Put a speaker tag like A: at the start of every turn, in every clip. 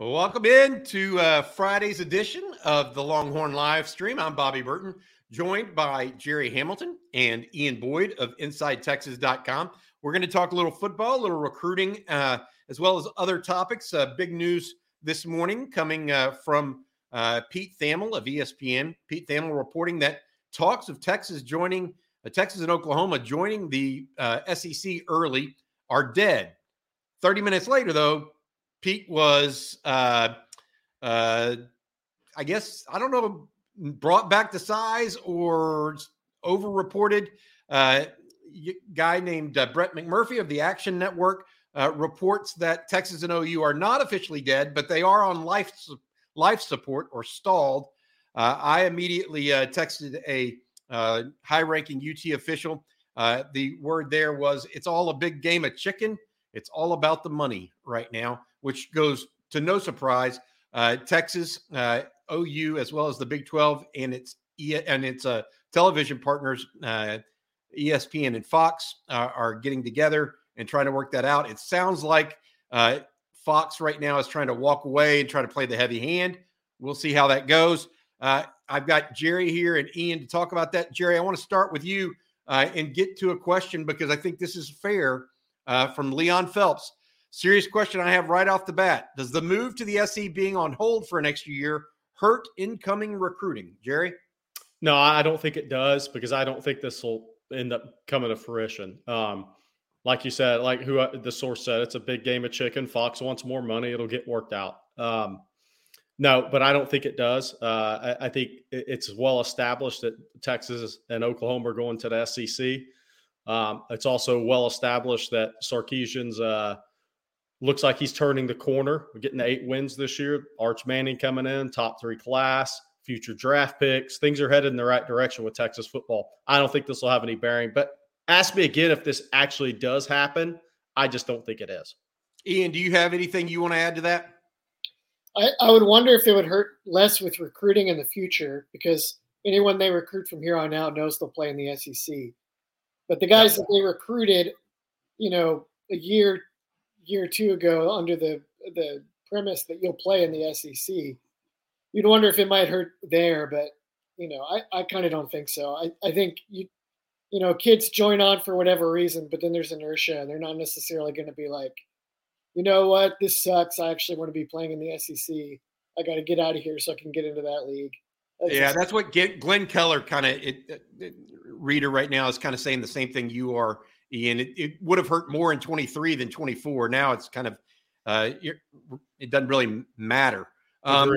A: Welcome in to uh, Friday's edition of the Longhorn live stream. I'm Bobby Burton, joined by Jerry Hamilton and Ian Boyd of InsideTexas.com. We're going to talk a little football, a little recruiting, uh, as well as other topics. Uh, big news this morning coming uh, from uh, Pete Thamel of ESPN. Pete Thamel reporting that talks of Texas joining, uh, Texas and Oklahoma joining the SEC early are dead. 30 minutes later, though, Pete was, uh, uh, I guess, I don't know, brought back to size or overreported. Uh, guy named uh, Brett McMurphy of the Action Network uh, reports that Texas and OU are not officially dead, but they are on life life support or stalled. Uh, I immediately uh, texted a uh, high-ranking UT official. Uh, the word there was, "It's all a big game of chicken. It's all about the money right now." Which goes to no surprise. Uh, Texas, uh, OU, as well as the Big 12 and its and its uh, television partners, uh, ESPN and Fox, uh, are getting together and trying to work that out. It sounds like uh, Fox right now is trying to walk away and try to play the heavy hand. We'll see how that goes. I've got Jerry here and Ian to talk about that. Jerry, I want to start with you and get to a question because I think this is fair from Leon Phelps. Serious question I have right off the bat. Does the move to the SE being on hold for an extra year hurt incoming recruiting? Jerry?
B: No, I don't think it does because I don't think this will end up coming to fruition. Um, like you said, like who uh, the source said, it's a big game of chicken. Fox wants more money; it'll get worked out. Um, no, but I don't think it does. Uh, I, I, think it's well established that Texas and Oklahoma are going to the SEC. Um, it's also well established that Sarkisian's uh, looks like he's turning the corner. We're getting eight wins this year. Arch Manning coming in, top three class, future draft picks. Things are headed in the right direction with Texas football. I don't think this will have any bearing, but ask me again if this actually does happen. I just don't think it is.
A: Ian, do you have anything you want to add to that?
C: I, I would wonder if it would hurt less with recruiting in the future because anyone they recruit from here on out knows they'll play in the SEC. But the guys that they recruited, you know, a year, year or two ago under the the premise that you'll play in the SEC. You'd wonder if it might hurt there, but you know, I, I kind of don't think so. I, I think you you know, kids join on for whatever reason, but then there's inertia and they're not necessarily going to be like, you know what, this sucks. I actually want to be playing in the SEC. I got to get out of here so I can get into that league.
A: That's yeah, that's what Glenn Keller kind of uh, uh, reader right now is kind of saying the same thing you are Ian. It, it would have hurt more in 23 than 24. Now it's kind of uh, it doesn't really matter. Um,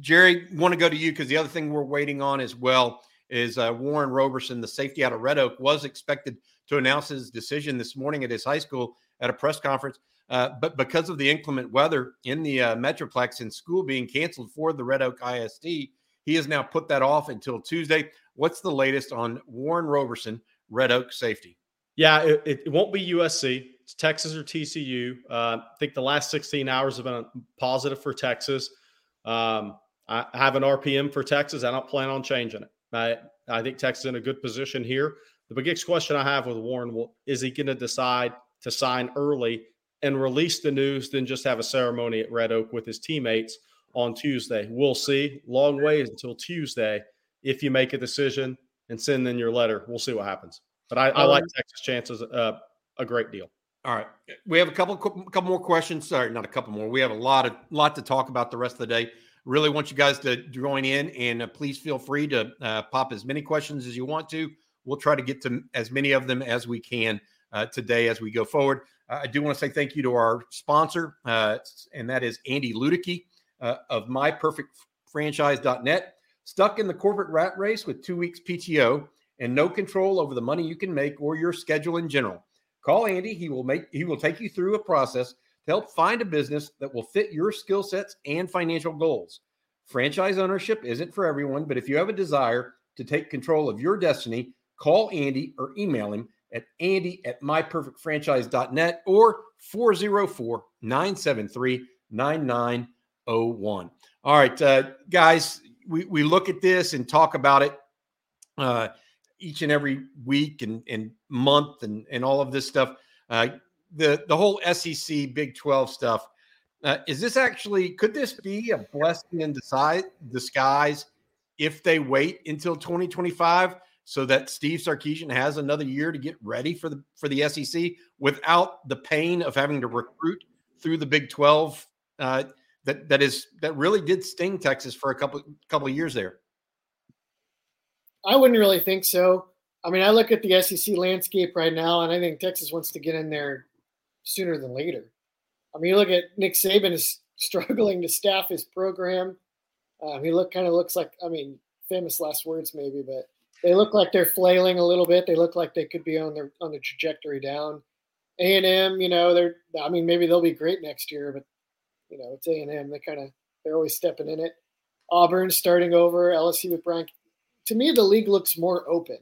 A: Jerry, want to go to you because the other thing we're waiting on as well is uh, Warren Roberson, the safety out of Red Oak, was expected to announce his decision this morning at his high school at a press conference. Uh, but because of the inclement weather in the uh, Metroplex and school being canceled for the Red Oak ISD, he has now put that off until Tuesday. What's the latest on Warren Roberson, Red Oak safety?
B: Yeah, it, it won't be USC. It's Texas or TCU. Uh, I think the last 16 hours have been positive for Texas. Um, I have an RPM for Texas. I don't plan on changing it. I, I think Texas is in a good position here. The biggest question I have with Warren will, is he going to decide to sign early and release the news, then just have a ceremony at Red Oak with his teammates on Tuesday? We'll see. Long ways until Tuesday. If you make a decision and send in your letter, we'll see what happens. But I, I like um, Texas chances uh, a great deal.
A: All right, we have a couple couple more questions. Sorry, not a couple more. We have a lot of lot to talk about the rest of the day. Really want you guys to join in, and uh, please feel free to uh, pop as many questions as you want to. We'll try to get to as many of them as we can uh, today as we go forward. Uh, I do want to say thank you to our sponsor, uh, and that is Andy Ludicky of MyPerfectFranchise.net. Stuck in the corporate rat race with two weeks PTO and no control over the money you can make or your schedule in general. Call Andy. He will make he will take you through a process to help find a business that will fit your skill sets and financial goals. Franchise ownership isn't for everyone, but if you have a desire to take control of your destiny, call Andy or email him at andy at myperfectfranchise.net or 404 973 9901. All right, uh, guys, we, we look at this and talk about it. Uh, each and every week and, and month and, and all of this stuff. Uh, the the whole SEC Big 12 stuff. Uh, is this actually could this be a blessing in disguise if they wait until 2025 so that Steve Sarkisian has another year to get ready for the for the SEC without the pain of having to recruit through the Big 12 uh, that that is that really did sting Texas for a couple couple of years there.
C: I wouldn't really think so. I mean, I look at the SEC landscape right now, and I think Texas wants to get in there sooner than later. I mean, you look at Nick Saban is struggling to staff his program. Um, he look kind of looks like, I mean, famous last words maybe, but they look like they're flailing a little bit. They look like they could be on their on the trajectory down. A and M, you know, they're I mean, maybe they'll be great next year, but you know, it's A and M. They kind of they're always stepping in it. Auburn starting over, LSU with Brian. To me, the league looks more open,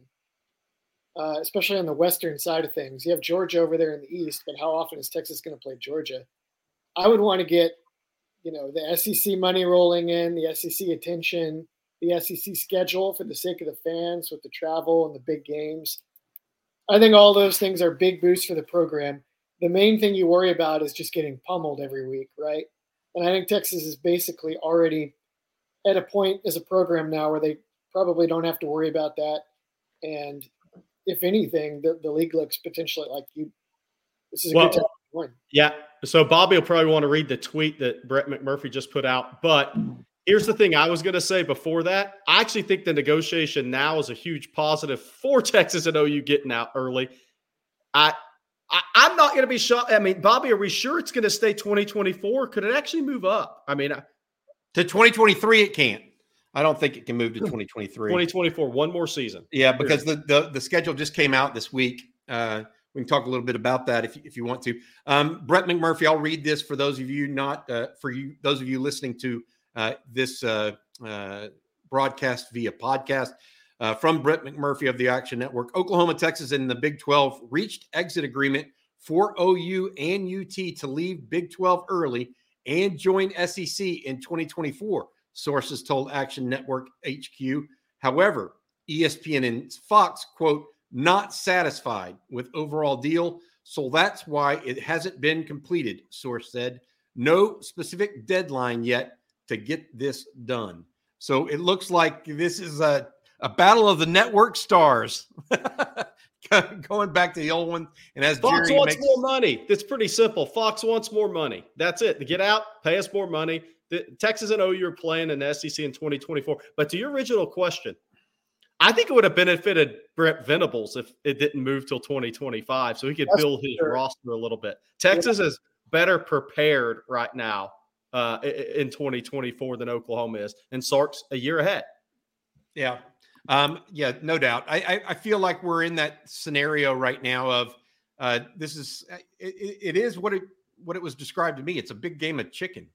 C: uh, especially on the western side of things. You have Georgia over there in the east, but how often is Texas going to play Georgia? I would want to get, you know, the SEC money rolling in, the SEC attention, the SEC schedule for the sake of the fans with the travel and the big games. I think all those things are big boosts for the program. The main thing you worry about is just getting pummeled every week, right? And I think Texas is basically already at a point as a program now where they probably don't have to worry about that. And if anything, the, the league looks potentially like you. This is a well, good time to win.
B: Yeah, so Bobby will probably want to read the tweet that Brett McMurphy just put out. But here's the thing I was going to say before that. I actually think the negotiation now is a huge positive for Texas and OU getting out early. I, I am not going to be shocked. I mean, Bobby, are we sure it's going to stay 2024? Could it actually move up? I mean,
A: to 2023, it can't. I don't think it can move to 2023.
B: 2024, one more season.
A: Yeah, because the, the, the schedule just came out this week. Uh, we can talk a little bit about that if, if you want to. Um, Brett McMurphy, I'll read this for those of you not uh, for you those of you listening to uh, this uh, uh broadcast via podcast. Uh, from Brett McMurphy of the Action Network, Oklahoma, Texas, and the Big 12 reached exit agreement for OU and UT to leave Big 12 early and join SEC in 2024. Sources told Action Network HQ. However, ESPN and Fox quote not satisfied with overall deal. So that's why it hasn't been completed, source said. No specific deadline yet to get this done. So it looks like this is a, a battle of the network stars. Going back to the old one, and as
B: Fox
A: Jerry
B: wants
A: makes...
B: more money. It's pretty simple. Fox wants more money. That's it. To get out, pay us more money. Texas and OU are playing in the SEC in 2024. But to your original question, I think it would have benefited Brent Venables if it didn't move till 2025, so he could That's build his sure. roster a little bit. Texas yeah. is better prepared right now uh, in 2024 than Oklahoma is, and Sark's a year ahead.
A: Yeah, um, yeah, no doubt. I, I, I feel like we're in that scenario right now of uh, this is uh, it, it is what it what it was described to me. It's a big game of chicken.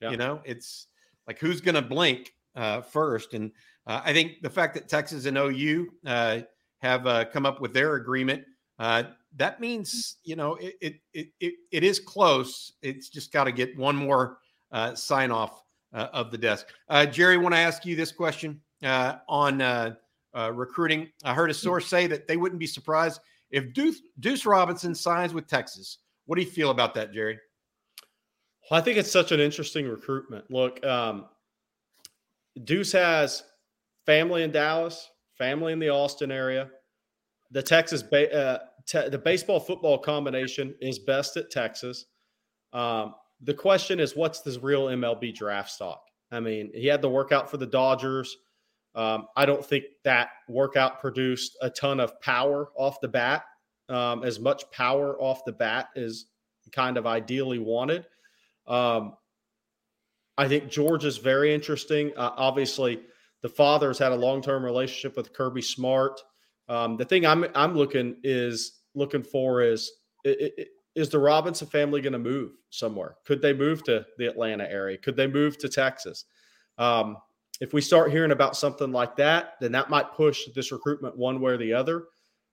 A: Yeah. You know, it's like who's going to blink uh, first, and uh, I think the fact that Texas and OU uh, have uh, come up with their agreement uh, that means you know it it it, it is close. It's just got to get one more uh, sign off uh, of the desk. Jerry, want to ask you this question on recruiting? I heard a hmm. source say that they wouldn't be surprised if Deuce, Deuce Robinson signs with Texas. What do you feel about that, Jerry?
B: Well, I think it's such an interesting recruitment. Look, um, Deuce has family in Dallas, family in the Austin area. The Texas, ba- uh, te- the baseball football combination is best at Texas. Um, the question is, what's this real MLB draft stock? I mean, he had the workout for the Dodgers. Um, I don't think that workout produced a ton of power off the bat, um, as much power off the bat as kind of ideally wanted. Um, I think George is very interesting. Uh, obviously, the father's had a long term relationship with Kirby Smart. Um, the thing I'm I'm looking is looking for is is the Robinson family going to move somewhere? Could they move to the Atlanta area? Could they move to Texas? Um, if we start hearing about something like that, then that might push this recruitment one way or the other.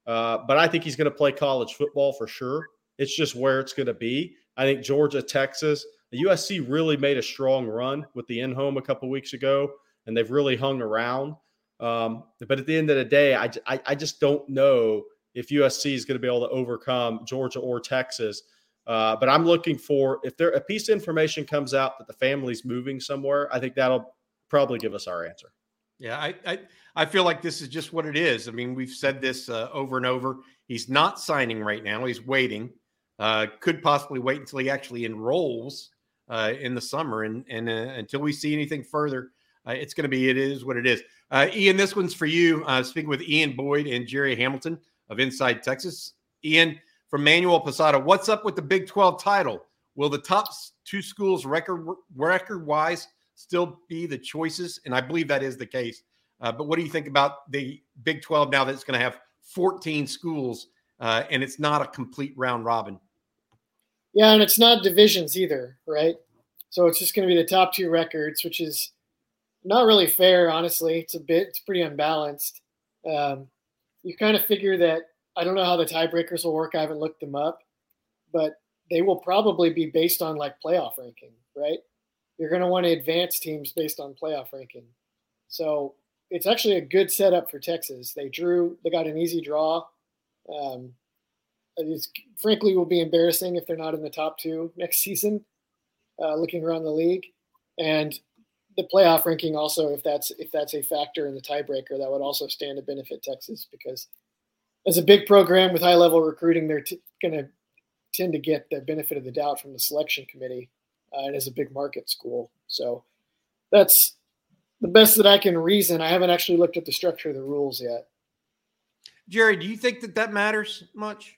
B: Uh, but I think he's going to play college football for sure. It's just where it's going to be. I think Georgia, Texas, USC really made a strong run with the in home a couple weeks ago and they've really hung around. Um, but at the end of the day, I, I, I just don't know if USC is going to be able to overcome Georgia or Texas Uh, but I'm looking for if there a piece of information comes out that the family's moving somewhere, I think that'll probably give us our answer.
A: Yeah, I, I, I feel like this is just what it is. I mean, we've said this uh, over and over. He's not signing right now. He's waiting. Uh, could possibly wait until he actually enrolls uh, in the summer, and and uh, until we see anything further, uh, it's going to be it is what it is. Uh, Ian, this one's for you. speaking with Ian Boyd and Jerry Hamilton of Inside Texas. Ian from Manuel Posada, what's up with the Big Twelve title? Will the top two schools record record wise still be the choices? And I believe that is the case. Uh, but what do you think about the Big 12 now that it's going to have 14 schools uh, and it's not a complete round robin?
C: Yeah, and it's not divisions either, right? So it's just going to be the top two records, which is not really fair, honestly. It's a bit, it's pretty unbalanced. Um, you kind of figure that I don't know how the tiebreakers will work. I haven't looked them up, but they will probably be based on like playoff ranking, right? You're going to want to advance teams based on playoff ranking. So it's actually a good setup for Texas. They drew, they got an easy draw. Um, it's frankly will be embarrassing if they're not in the top two next season. Uh, looking around the league, and the playoff ranking also, if that's if that's a factor in the tiebreaker, that would also stand to benefit Texas because as a big program with high level recruiting, they're t- going to tend to get the benefit of the doubt from the selection committee, uh, and as a big market school, so that's the best that I can reason. I haven't actually looked at the structure of the rules yet.
A: Jerry, do you think that that matters much?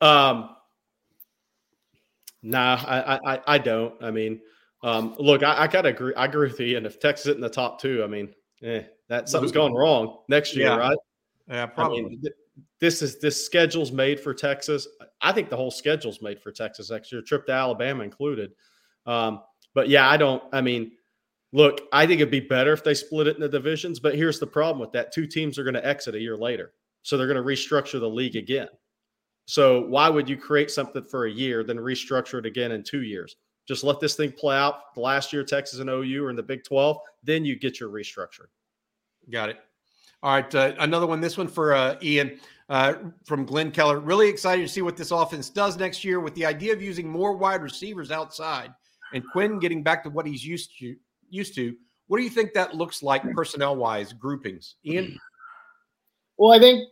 B: Um, nah, I, I, I don't. I mean, um, look, I, I gotta agree. I agree with you. And If Texas is in the top two, I mean, eh, that something's going wrong next year,
A: yeah.
B: right?
A: Yeah, probably. I
B: mean, th- this is this schedule's made for Texas. I think the whole schedule's made for Texas next year, trip to Alabama included. Um, but yeah, I don't. I mean, look, I think it'd be better if they split it into divisions. But here's the problem with that: two teams are going to exit a year later, so they're going to restructure the league again. So why would you create something for a year, then restructure it again in two years? Just let this thing play out. The last year, Texas and OU are in the Big 12. Then you get your restructure.
A: Got it. All right. Uh, another one. This one for uh, Ian uh, from Glenn Keller. Really excited to see what this offense does next year with the idea of using more wide receivers outside and Quinn getting back to what he's used to. Used to. What do you think that looks like personnel wise, groupings? Ian?
C: Well, I think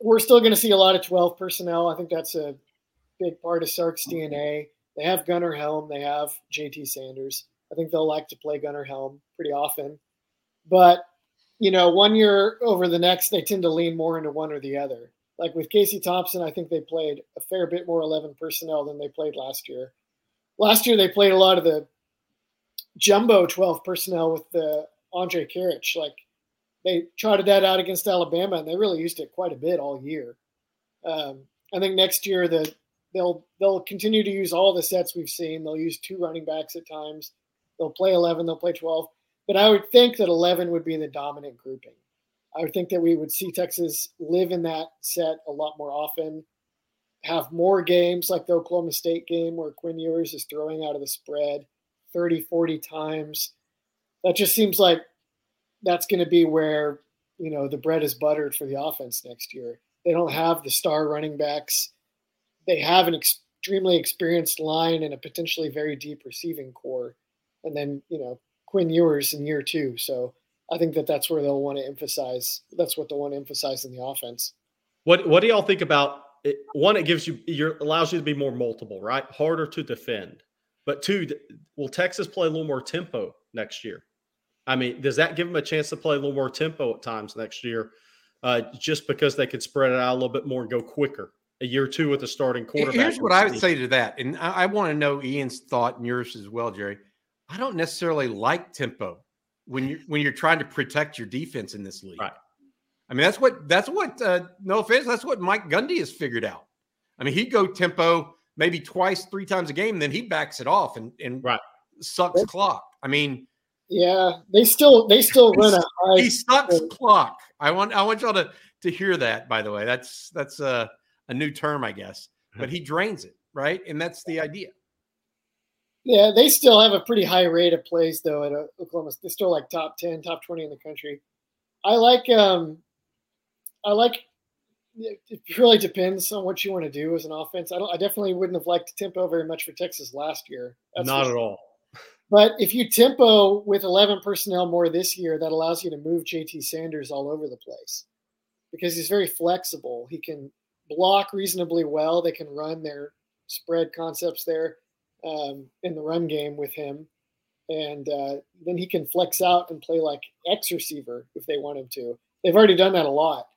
C: we're still going to see a lot of 12 personnel. I think that's a big part of Sark's DNA. They have Gunnar Helm, they have JT Sanders. I think they'll like to play Gunnar Helm pretty often. But, you know, one year over the next, they tend to lean more into one or the other. Like with Casey Thompson, I think they played a fair bit more 11 personnel than they played last year. Last year, they played a lot of the jumbo 12 personnel with the Andrej Karic. Like they trotted that out against Alabama, and they really used it quite a bit all year. Um, I think next year the they'll they'll continue to use all the sets we've seen. They'll use two running backs at times. They'll play eleven. They'll play twelve. But I would think that eleven would be the dominant grouping. I would think that we would see Texas live in that set a lot more often, have more games like the Oklahoma State game where Quinn Ewers is throwing out of the spread 30, 40 times. That just seems like that's going to be where you know the bread is buttered for the offense next year. They don't have the star running backs. They have an extremely experienced line and a potentially very deep receiving corps, and then you know Quinn Ewers in year two. So I think that that's where they'll want to emphasize. That's what they'll want to emphasize in the offense.
B: What What do y'all think about it? One, it gives you your allows you to be more multiple, right? Harder to defend. But two, will Texas play a little more tempo next year? I mean, does that give them a chance to play a little more tempo at times next year, uh, just because they could spread it out a little bit more and go quicker? A year or two with a starting quarterback.
A: Here's what I would say to that, and I, I want to know Ian's thought and yours as well, Jerry. I don't necessarily like tempo when you when you're trying to protect your defense in this league.
B: Right.
A: I mean, that's what that's what uh, no offense, that's what Mike Gundy has figured out. I mean, he'd go tempo maybe twice, three times a game, then he backs it off and, and
B: right.
A: sucks clock. I mean,
C: yeah, they still they still run a high.
A: He sucks clock. I want I want y'all to to hear that. By the way, that's that's a a new term, I guess. But he drains it, right? And that's the idea.
C: Yeah, they still have a pretty high rate of plays though at uh, Oklahoma. They're still like top ten, top twenty in the country. I like um, I like. It really depends on what you want to do as an offense. I don't. I definitely wouldn't have liked tempo very much for Texas last year.
B: That's Not at all.
C: But if you tempo with 11 personnel more this year, that allows you to move JT Sanders all over the place because he's very flexible. He can block reasonably well. They can run their spread concepts there um, in the run game with him. And uh, then he can flex out and play like X receiver if they want him to. They've already done that a lot.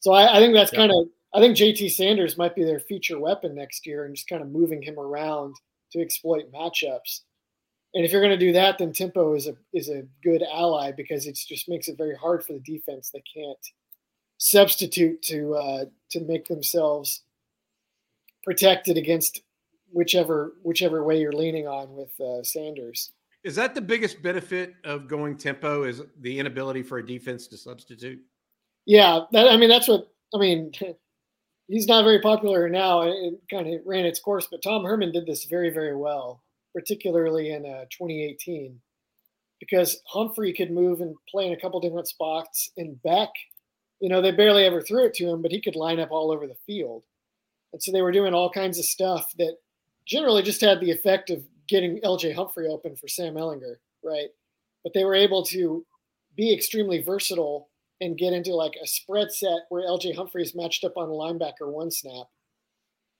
C: So I, I think that's yeah. kind of, I think JT Sanders might be their feature weapon next year and just kind of moving him around to exploit matchups. And if you're going to do that, then tempo is a is a good ally because it just makes it very hard for the defense. They can't substitute to uh, to make themselves protected against whichever whichever way you're leaning on with uh, Sanders.
A: Is that the biggest benefit of going tempo? Is the inability for a defense to substitute?
C: Yeah, that, I mean that's what I mean. He's not very popular now. It kind of ran its course, but Tom Herman did this very, very well particularly in uh, 2018, because Humphrey could move and play in a couple different spots. And Beck, you know, they barely ever threw it to him, but he could line up all over the field. And so they were doing all kinds of stuff that generally just had the effect of getting LJ Humphrey open for Sam Ehlinger, right? But they were able to be extremely versatile and get into like a spread set where LJ Humphrey is matched up on a linebacker one snap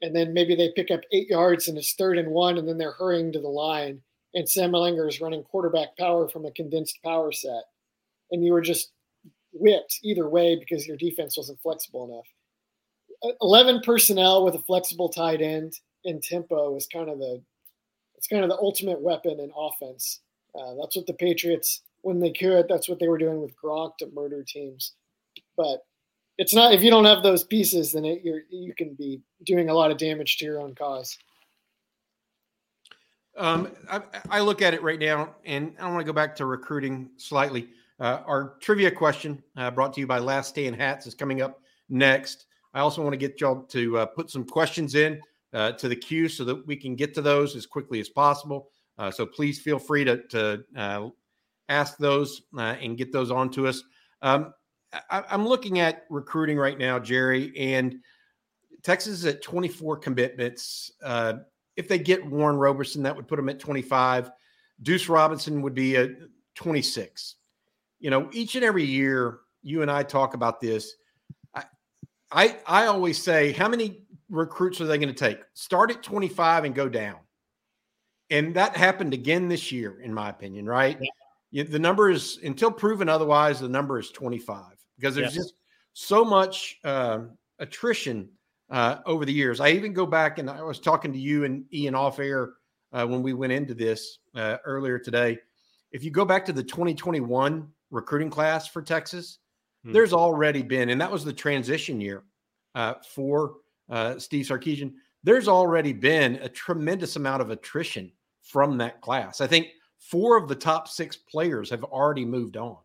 C: and then maybe they pick up eight yards and it's third and one, and then they're hurrying to the line, and Sam Ehlinger is running quarterback power from a condensed power set, and you were just whipped either way because your defense wasn't flexible enough. Eleven personnel with a flexible tight end in tempo is kind of the it's kind of the ultimate weapon in offense. Uh, that's what the Patriots, when they could, that's what they were doing with Gronk to murder teams. But it's not if you don't have those pieces, then it, you're you can be doing a lot of damage to your own cause.
A: Um, I, I, look at it right now, and I want to go back to recruiting slightly. Uh, our trivia question, uh, brought to you by Last Stand Hats, is coming up next. I also want to get y'all to uh, put some questions in uh, to the queue so that we can get to those as quickly as possible. Uh, so please feel free to, to uh, ask those and get those on to us. Um, I, am looking at recruiting right now, Jerry, and Texas is at 24 commitments. Uh, if they get Warren Roberson, that would put them at 25. Deuce Robinson would be at 26. You know, each and every year, you and I talk about this. I, I, I always say, how many recruits are they going to take? Start at 25 and go down. And that happened again this year, in my opinion, right? Yeah. The number is, until proven otherwise, the number is 25 because there's yes. just so much uh, attrition uh, over the years. I even go back and I was talking to you and Ian off air uh, when we went into this uh, earlier today. If you go back to the 2021 recruiting class for Texas, hmm. there's already been, and that was the transition year uh, for uh, Steve Sarkisian. There's already been a tremendous amount of attrition from that class. I think four of the top six players have already moved on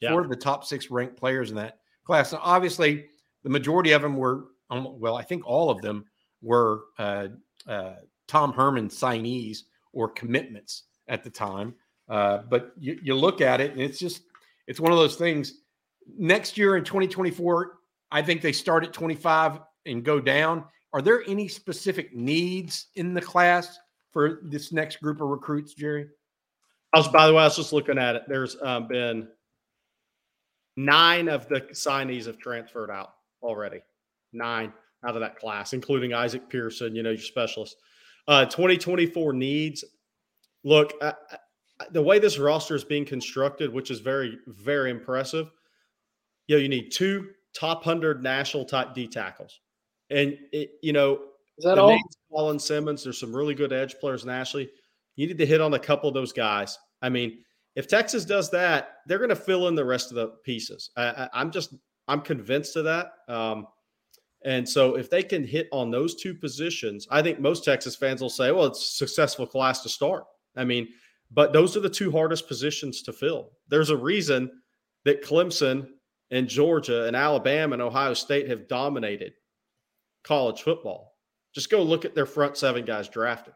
A: yeah. four of the top six ranked players in that class. Now, obviously, the majority of them were, um, well, I think all of them were uh, uh, Tom Herman signees or commitments at the time. Uh, but you, you look at it, and it's just, it's one of those things. Next year in 2024, I think they start at 25 and go down. Are there any specific needs in the class for this next group of recruits, Jerry?
B: I was, by the way, I was just looking at it. There's um, been Nine of the signees have transferred out already. Nine out of that class, including Isaac Pearson, you know, your specialist. Uh, 2024 needs. Look, uh, the way this roster is being constructed, which is very, very impressive. You know, you need two top hundred national type D tackles, and it, you know,
C: is that all?
B: Colin Simmons. There's some really good edge players nationally. You need to hit on a couple of those guys. I mean, if Texas does that, they're going to fill in the rest of the pieces. I, am just I'm convinced of that. Um, And so if they can hit on those two positions, I think most Texas fans will say, well, it's a successful class to start. I mean, but those are the two hardest positions to fill. There's a reason that Clemson and Georgia and Alabama and Ohio State have dominated college football. Just go look at their front seven guys drafted.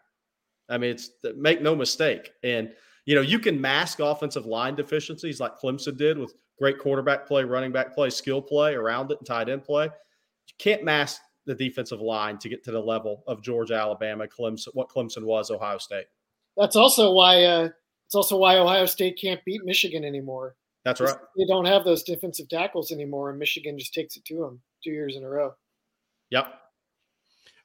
B: I mean, it's make no mistake. And you know, you can mask offensive line deficiencies like Clemson did with great quarterback play, running back play, skill play around it, and tight end play. You can't mask the defensive line to get to the level of Georgia, Alabama, Clemson, what Clemson was, Ohio State.
C: That's also why uh, it's also why Ohio State can't beat Michigan anymore.
B: That's right.
C: They don't have those defensive tackles anymore, and Michigan just takes it to them two years in a row.
B: Yep.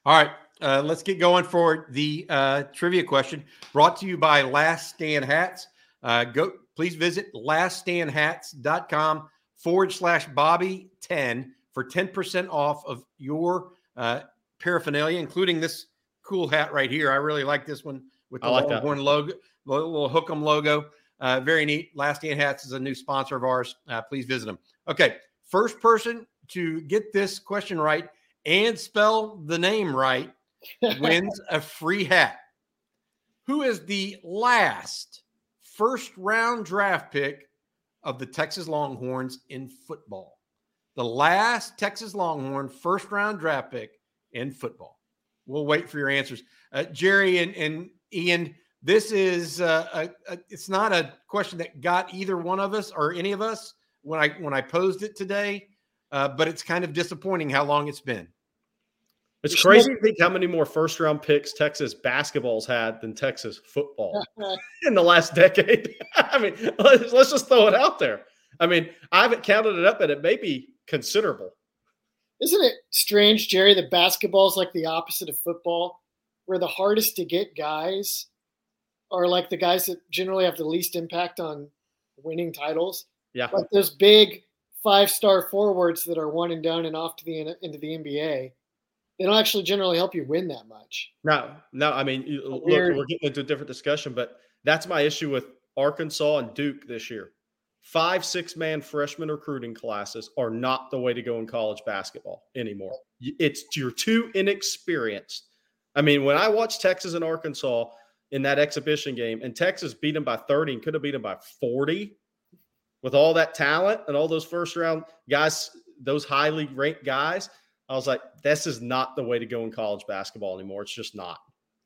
A: All right. Uh, let's get going for the uh, trivia question brought to you by Last Stand Hats. Uh, go, please visit laststandhats.com forward slash Bobby 10 for 10% off of your uh, paraphernalia, including this cool hat right here. I really like this one with the
B: like
A: Longhorn logo, little Hook'em logo. Uh, very neat. Last Stand Hats is a new sponsor of ours. Uh, please visit them. Okay. First person to get this question right and spell the name right wins a free hat. Who is the last first round draft pick of the Texas Longhorns in football? The last Texas Longhorn first round draft pick in football. We'll wait for your answers. Uh, Jerry and, and Ian, this is uh, a, a, it's not a question that got either one of us or any of us when I when I posed it today, uh, but it's kind of disappointing how long it's been.
B: It's crazy to think how many more first round picks Texas basketball's had than Texas football in the last decade. I mean, let's, let's, just throw it out there. I mean, I haven't counted it up, and it may be considerable.
C: Isn't it strange, Jerry, that basketball is like the opposite of football, where the hardest to get guys are like the guys that generally have the least impact on winning titles?
B: Yeah.
C: Like those big five star forwards that are one and done and off to the into the NBA they don't actually generally help you win that much.
B: No, no. I mean, look, we're getting into a different discussion, but that's my issue with Arkansas and Duke this year. Five, six man freshman recruiting classes are not the way to go in college basketball anymore. It's you're too inexperienced. I mean, when I watched Texas and Arkansas in that exhibition game, and Texas beat them by 30 and could have beat them by 40 with all that talent and all those first round guys, those highly ranked guys I was like, this is not the way to go in college basketball anymore. It's just not.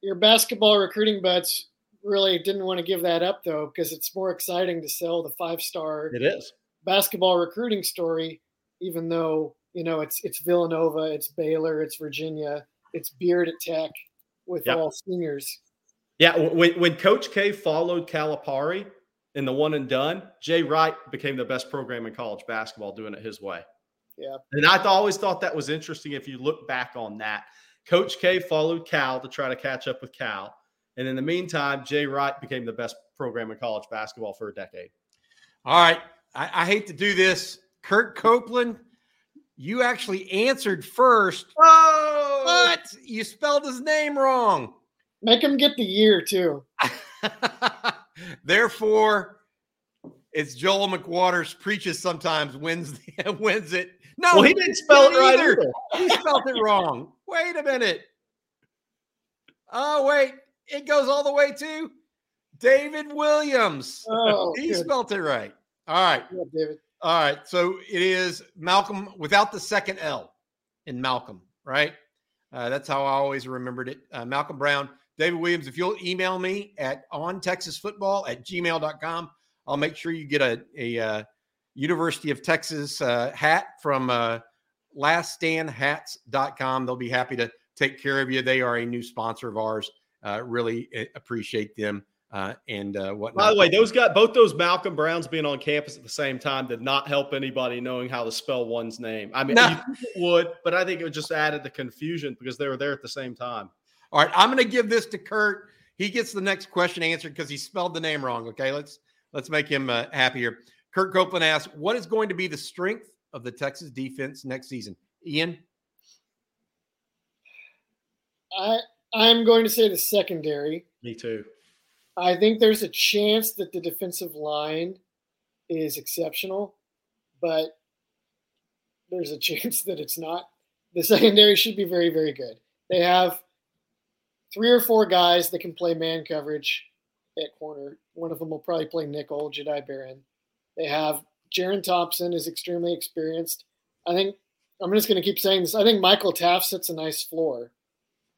C: Your basketball recruiting buds really didn't want to give that up though, because it's more exciting to sell the five star
B: it is
C: basketball recruiting story, even though you know it's it's Villanova, it's Baylor, it's Virginia, it's Beard at Tech with yep. all seniors.
B: Yeah, when when Coach K followed Calipari in the one and done, Jay Wright became the best program in college basketball doing it his way.
C: Yeah.
B: And I always thought that was interesting if you look back on that. Coach K followed Cal to try to catch up with Cal. And in the meantime, Jay Wright became the best program in college basketball for a decade.
A: All right. I, I hate to do this. Kurt Copeland, you actually answered first.
B: Oh,
A: but you spelled his name wrong.
C: Make him get the year too.
A: Therefore, it's Joel McWaters preaches sometimes wins wins it no,
B: well, he didn't spell it right either. either.
A: he spelled it wrong. Wait a minute. Oh, wait. It goes all the way to David Williams.
C: Oh,
A: he good. spelled it right. All right.
C: Yeah, David.
A: All right. So it is Malcolm without the second L in Malcolm, right? Uh, that's how I always remembered it. Uh, Malcolm Brown, David Williams. If you'll email me at on Texas football at gmail.com, I'll make sure you get a, a, uh, University of Texas uh, hat from uh, laststandhats.com. They'll be happy to take care of you. They are a new sponsor of ours. Uh, really eh, appreciate them uh, and uh, whatnot.
B: By the way, those got both those Malcolm Browns being on campus at the same time did not help anybody knowing how to spell one's name. I mean, no. it would, but I think it just added the confusion because they were there at the same time.
A: All right, I'm going to give this to Kurt. He gets the next question answered because he spelled the name wrong. Okay, let's let's make him uh, happier. Kurt Copeland asks, what is going to be the strength of the Texas defense next season? Ian?
C: I I'm going to say the secondary.
B: Me too.
C: I think there's a chance that the defensive line is exceptional, but there's a chance that it's not. the secondary should be very, very good. They have three or four guys that can play man coverage at corner. One of them will probably play nickel, Jahdae Barron. They have Jerrin Thompson is extremely experienced. I think I'm just going to keep saying this. I think Michael Taft sets a nice floor.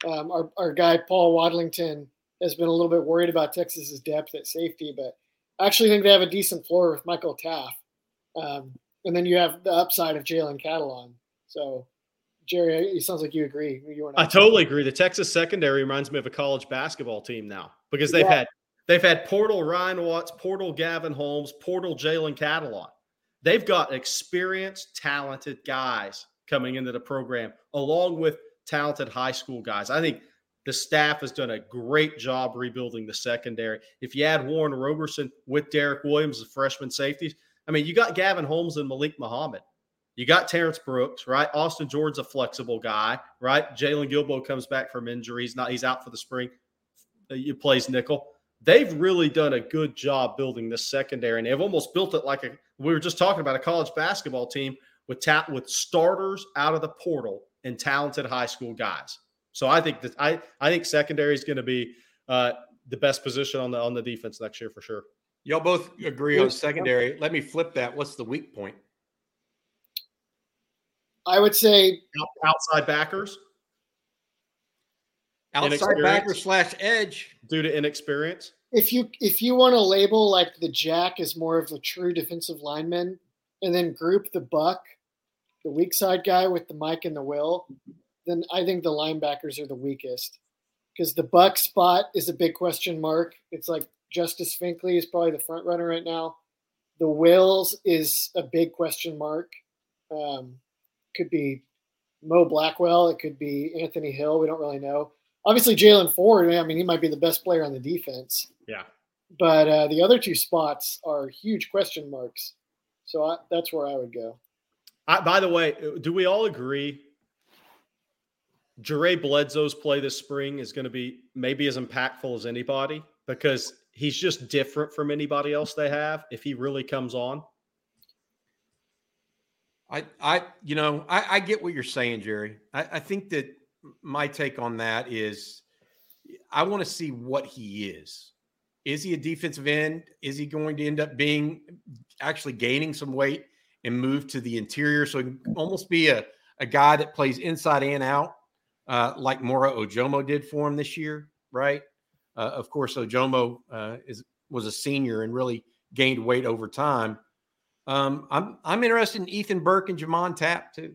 C: Um, our, our guy Paul Wadlington has been a little bit worried about Texas's depth at safety, but I actually think they have a decent floor with Michael Taft. Um, and then you have the upside of Jalen Catalon. So, Jerry, it sounds like you agree. You
B: I totally agree. The Texas secondary reminds me of a college basketball team now because they've yeah. had they've had portal Ryan Watts, portal Gavin Holmes, portal Jalen Catalon. They've got experienced, talented guys coming into the program, along with talented high school guys. I think the staff has done a great job rebuilding the secondary. If you add Warren Roberson with Derek Williams, the freshman safeties, I mean, you got Gavin Holmes and Malik Muhammad. You got Terrance Brooks, right? Austin Jordan's a flexible guy, right? Jaylon Guilbeau comes back from injury. He's not, he's out for the spring. He plays nickel. They've really done a good job building this secondary, and they've almost built it like a. We were just talking about a college basketball team with ta- with starters out of the portal and talented high school guys. So I think that I I think secondary is going to be uh, the best position on the on the defense next year for sure.
A: Y'all both agree on secondary. Let me flip that. What's the weak point?
C: I would say
B: outside backers.
A: Outside backer slash edge
B: due to inexperience.
C: If you if you want to label like the Jack as more of a true defensive lineman, and then group the Buck, the weak side guy with the Mike and the Will, then I think the linebackers are the weakest because the Buck spot is a big question mark. It's like Justice Finkley is probably the front runner right now. The Wills is a big question mark. Um, could be Mo Blackwell. It could be Anthony Hill. We don't really know. Obviously, Jaylan Ford. I mean, he might be the best player on the defense.
B: Yeah.
C: But uh, the other two spots are huge question marks. So I, that's where I would go.
B: I, by the way, do we all agree Jure Bledsoe's play this spring is going to be maybe as impactful as anybody because he's just different from anybody else they have if he really comes on.
A: I, I, you know, I, I get what you're saying, Jerry. I, I think that my take on that is I want to see what he is. Is he a defensive end? Is he going to end up being actually gaining some weight and move to the interior? So he can almost be a, a guy that plays inside and out uh, like Moro Ojomo did for him this year, right? Uh, of course, Ojomo uh, is was a senior and really gained weight over time. Um, I'm I'm interested in Ethan Burke and J'Mond Tapp too.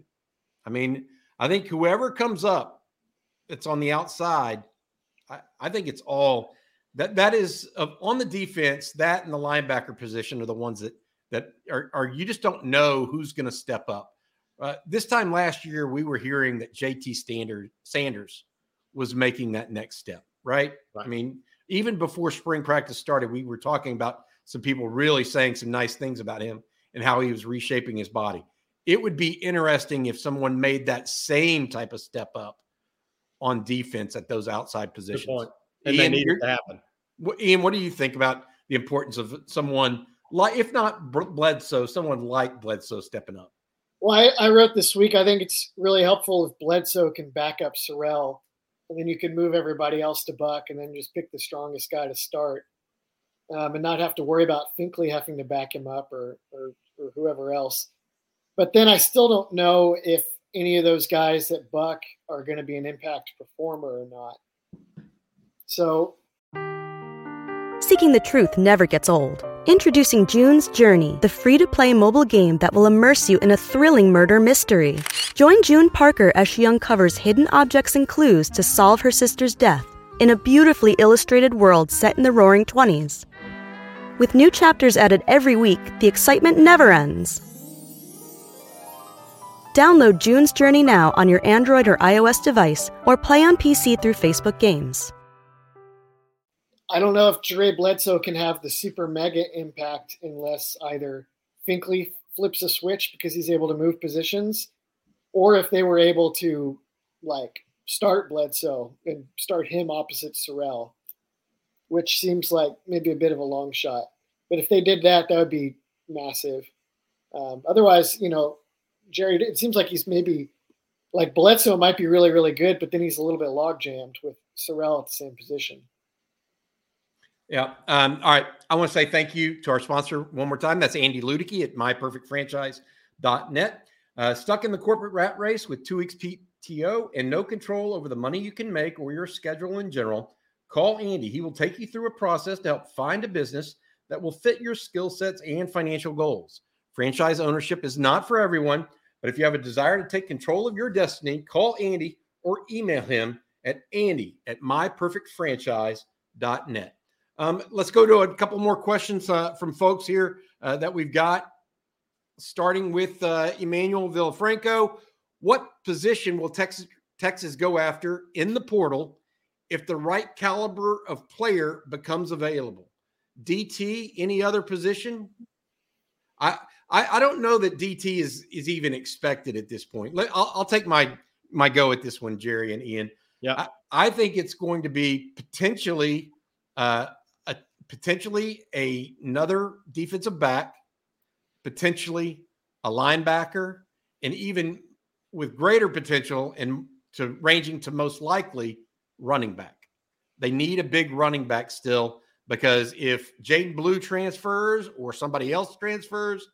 A: I mean, I think whoever comes up that's on the outside, I, I think it's all that that is on the defense. That and the linebacker position are the ones that that are, are you just don't know who's going to step up. Uh, this time last year, we were hearing that JT Standard, Sanders was making that next step, right? right? I mean, even before spring practice started, we were talking about some people really saying some nice things about him and how he was reshaping his body. It would be interesting if someone made that same type of step up on defense at those outside positions.
B: And Ian, they need it to happen.
A: Ian, what do you think about the importance of someone like, if not Bledsoe, someone like Bledsoe stepping up?
C: Well, I, I, wrote this week. I think it's really helpful if Bledsoe can back up Sorrell, and then you can move everybody else to Buck, and then just pick the strongest guy to start, um, and not have to worry about Finkley having to back him up or, or or whoever else. But then I still don't know if any of those guys that Buck are going to be an impact performer or not. So,
D: seeking the truth never gets old. Introducing June's Journey, the free to play mobile game that will immerse you in a thrilling murder mystery. Join June Parker as she uncovers hidden objects and clues to solve her sister's death in a beautifully illustrated world set in the roaring 20s. With new chapters added every week, the excitement never ends. Download June's Journey now on your Android or iOS device or play on PC through Facebook Games.
C: I don't know if Jure Bledsoe can have the super mega impact unless either Finkley flips a switch because he's able to move positions, or if they were able to like start Bledsoe and start him opposite Sorrell, which seems like maybe a bit of a long shot. But if they did that, that would be massive. Um, otherwise, you know, Jerry, it seems like he's maybe like Bledsoe might be really, really good, but then he's a little bit log jammed with Sorrell at the same position.
A: Yeah. Um, all right. I want to say thank you to our sponsor one more time. That's Andy Ludicky at myperfectfranchise.net. Uh, stuck in the corporate rat race with two weeks PTO and no control over the money you can make or your schedule in general, call Andy. He will take you through a process to help find a business that will fit your skill sets and financial goals. Franchise ownership is not for everyone, but if you have a desire to take control of your destiny, call Andy or email him at andy at myperfectfranchise.net. Um, let's go to a couple more questions uh, from folks here uh, that we've got. Starting with uh, Emmanuel Villafranco, what position will Texas Texas go after in the portal if the right caliber of player becomes available? DT, any other position? I I, I don't know that DT is is even expected at this point. Let, I'll, I'll take my my go at this one, Jerry and Ian.
B: Yeah,
A: I, I think it's going to be potentially uh, potentially a, another defensive back, potentially a linebacker, and even with greater potential and to ranging to most likely running back. They need a big running back still because if Jaydon Blue transfers or somebody else transfers,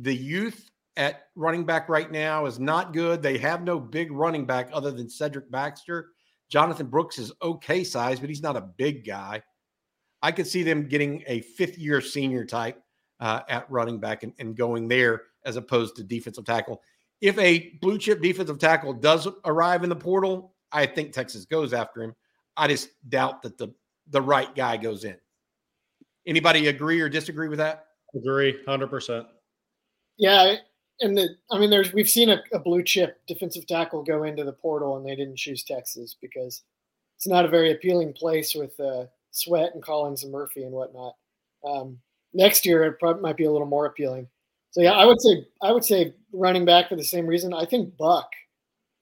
A: the youth at running back right now is not good. They have no big running back other than Cedric Baxter. Jonathan Brooks is okay size, but he's not a big guy. I could see them getting a fifth year senior type uh, at running back and, and going there as opposed to defensive tackle. If a blue chip defensive tackle does arrive in the portal, I think Texas goes after him. I just doubt that the the right guy goes in. Anybody agree or disagree with that?
B: Agree, hundred percent.
C: Yeah, and the I mean, there's we've seen a, a, blue chip defensive tackle go into the portal, and they didn't choose Texas because it's not a very appealing place with uh, Sweat and Collins and Murphy and whatnot. Um, next year, it probably might be a little more appealing. So yeah, I would say I would say running back for the same reason. I think Buck,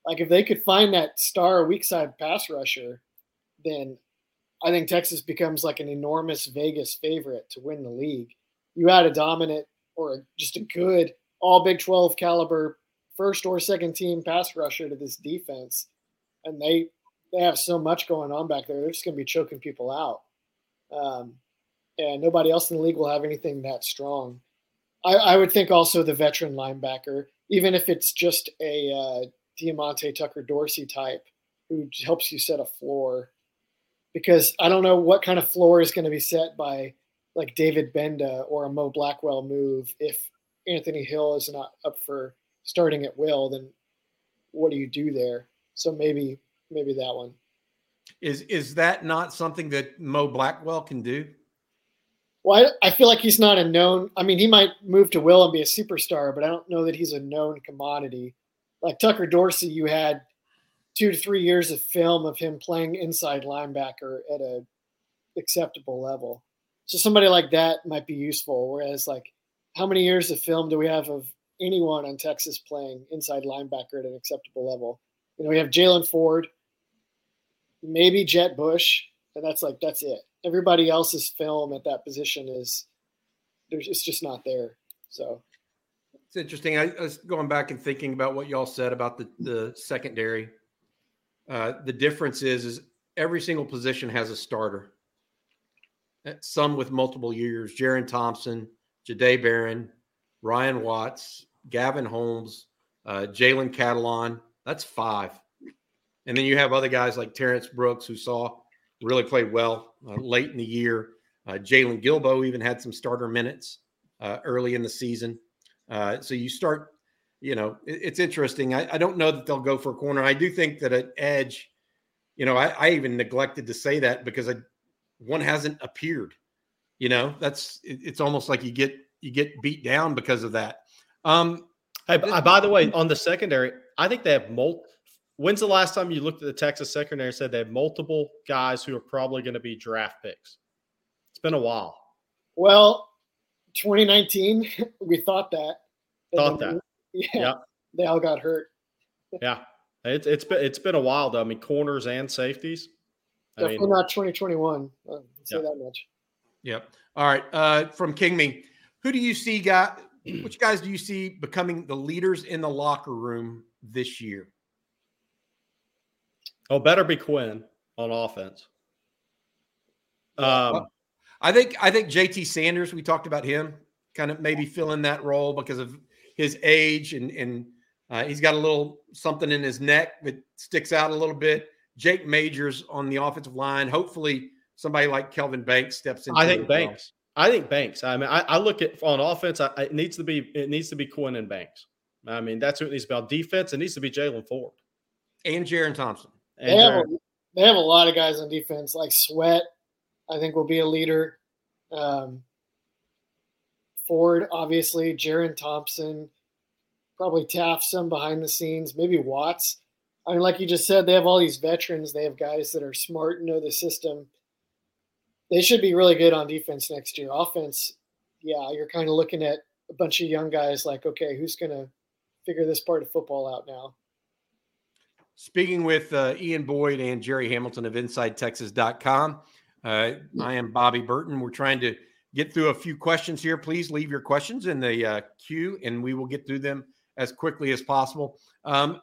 C: like if they could find that star weak side pass rusher, then I think Texas becomes like an enormous Vegas favorite to win the league. You add a dominant or just a good all Big 12 caliber first or second team pass rusher to this defense, and they they have so much going on back there. They're just going to be choking people out. Um, and nobody else in the league will have anything that strong. I, I would think also the veteran linebacker, even if it's just a uh, Diamante Tucker Dorsey type who helps you set a floor, because I don't know what kind of floor is going to be set by like David Gbenda or a Mo Blackwell move. If Anthony Hill is not up for starting at will, then what do you do there? So maybe maybe that one.
A: Is is that not something that Mo Blackwell can do?
C: Well, I, I, feel like he's not a known. I mean, he might move to Will and be a superstar, but I don't know that he's a known commodity. Like Tucker Dorsey, you had two to three years of film of him playing inside linebacker at a acceptable level. So somebody like that might be useful. Whereas, like, how many years of film do we have of anyone on Texas playing inside linebacker at an acceptable level? You know, we have Jaylan Ford, maybe Jett Bush, and that's like that's it. Everybody else's film at that position is there's it's just not there. So
A: it's interesting. I, I was going back and thinking about what y'all said about the the secondary. Uh, the difference is is every single position has a starter. Some with multiple years. Jerrin Thompson, Jahdae Barron, Ryan Watts, Gavin Holmes, uh, Jalen Catalon. That's five. And then you have other guys like Terrance Brooks, who saw really played well uh, late in the year. Uh, Jaylon Guilbeau even had some starter minutes uh, early in the season. Uh, so you start, you know, it, it's interesting. I, I, don't know that they'll go for a corner. I do think that an edge, you know, I, I even neglected to say that because I, one hasn't appeared. You know, that's it, it's almost like you get you get beat down because of that. Um,
B: hey, by the way, on the secondary, I think they have multiple When's the last time you looked at the Texas secondary and said they have multiple guys who are probably going to be draft picks? It's been a while.
C: Well, 2019, we thought that.
B: Thought that.
C: Yeah, yeah. They all got hurt.
B: yeah. It's it's been it's been a while though. I mean, corners and safeties.
C: I Definitely mean, not 2021. I'll say that much.
A: Yep. All right. Uh, from Kingme, who do you see got which guys do you see becoming the leaders in the locker room this year?
B: Oh, better be Quinn on offense. Um,
A: I think I think JT Sanders. We talked about him, kind of maybe filling that role because of his age and and uh, he's got a little something in his neck that sticks out a little bit. Jake Majors on the offensive line. Hopefully, somebody like Kelvin Banks steps in.
B: I think Banks. Well. I think Banks. I mean, I, I look at on offense. I, it needs to be it needs to be Quinn and Banks. I mean, that's what it needs to be on defense. It needs to be Jaylan Ford
A: and Jerrin Thompson.
C: And they, have a, they have a lot of guys on defense, like Sweat. I think will be a leader. Um, Ford, obviously, Jerrin Thompson, probably Taft some behind the scenes, maybe Watts. I mean, like you just said, they have all these veterans. They have guys that are smart and know the system. They should be really good on defense next year. Offense, yeah, you're kind of looking at a bunch of young guys like, okay, who's going to figure this part of football out now?
A: Speaking with uh, Ian Boyd and Jerry Hamilton of InsideTexas.com, uh, I am Bobby Burton. We're trying to get through a few questions here. Please leave your questions in the uh, queue, and we will get through them as quickly as possible. Um,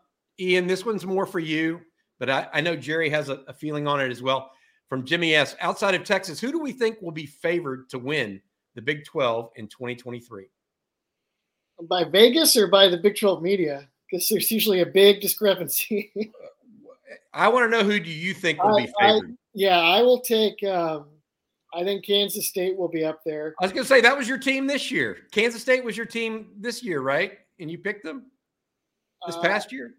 A: Ian, this one's more for you, but I, I know Jerry has a, a, feeling on it as well. From Jimmy S. Outside of Texas, who do we think will be favored to win the Big 12 in 2023?
C: By Vegas or by the Big 12 media? Because there's usually a big discrepancy.
A: I want to know who do you think will I, be favored?
C: I, yeah, I will take. Um, I think Kansas State will be up there.
A: I was going to say that was your team this year. Kansas State was your team this year, right? And you picked them this uh, past year.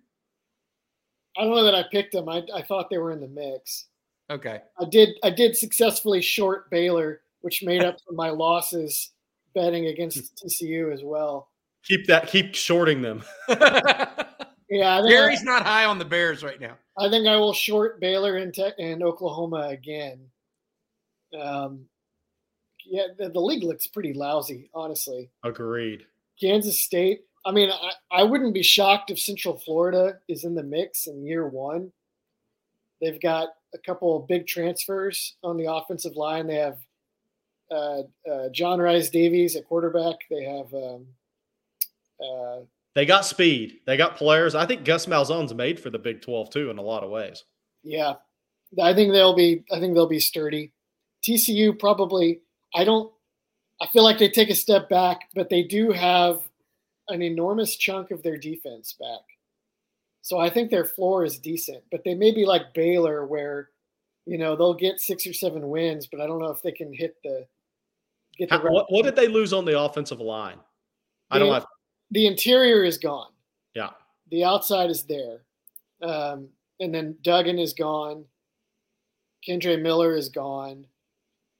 C: I don't know that I picked them. I, I thought they were in the mix.
A: Okay.
C: I did. I did successfully short Baylor, which made up for my losses betting against TCU as well.
B: Keep that. Keep shorting them.
C: yeah,
A: Gary's I, not high on the Bears right now.
C: I think I will short Baylor and, te- and Oklahoma again. Um, yeah, the, the league looks pretty lousy, honestly.
B: Agreed.
C: Kansas State. I mean, I, I wouldn't be shocked if Central Florida is in the mix in year one. They've got a couple of big transfers on the offensive line. They have uh, uh, John Rice Davies at quarterback. They have. Um,
B: uh, they got speed. They got players. I think Gus Malzahn's made for the Big Twelve too, in a lot of ways.
C: Yeah, I think they'll be. I think they'll be sturdy. TCU probably. I don't. I feel like they take a step back, but they do have an enormous chunk of their defense back. So I think their floor is decent, but they may be like Baylor, where you know they'll get six or seven wins, but I don't know if they can hit the.
B: Get the How, what, what, did they lose on the offensive line?
C: The, I don't have. The interior is gone.
B: Yeah.
C: The outside is there, um, and then Duggan is gone. Kendre Miller is gone.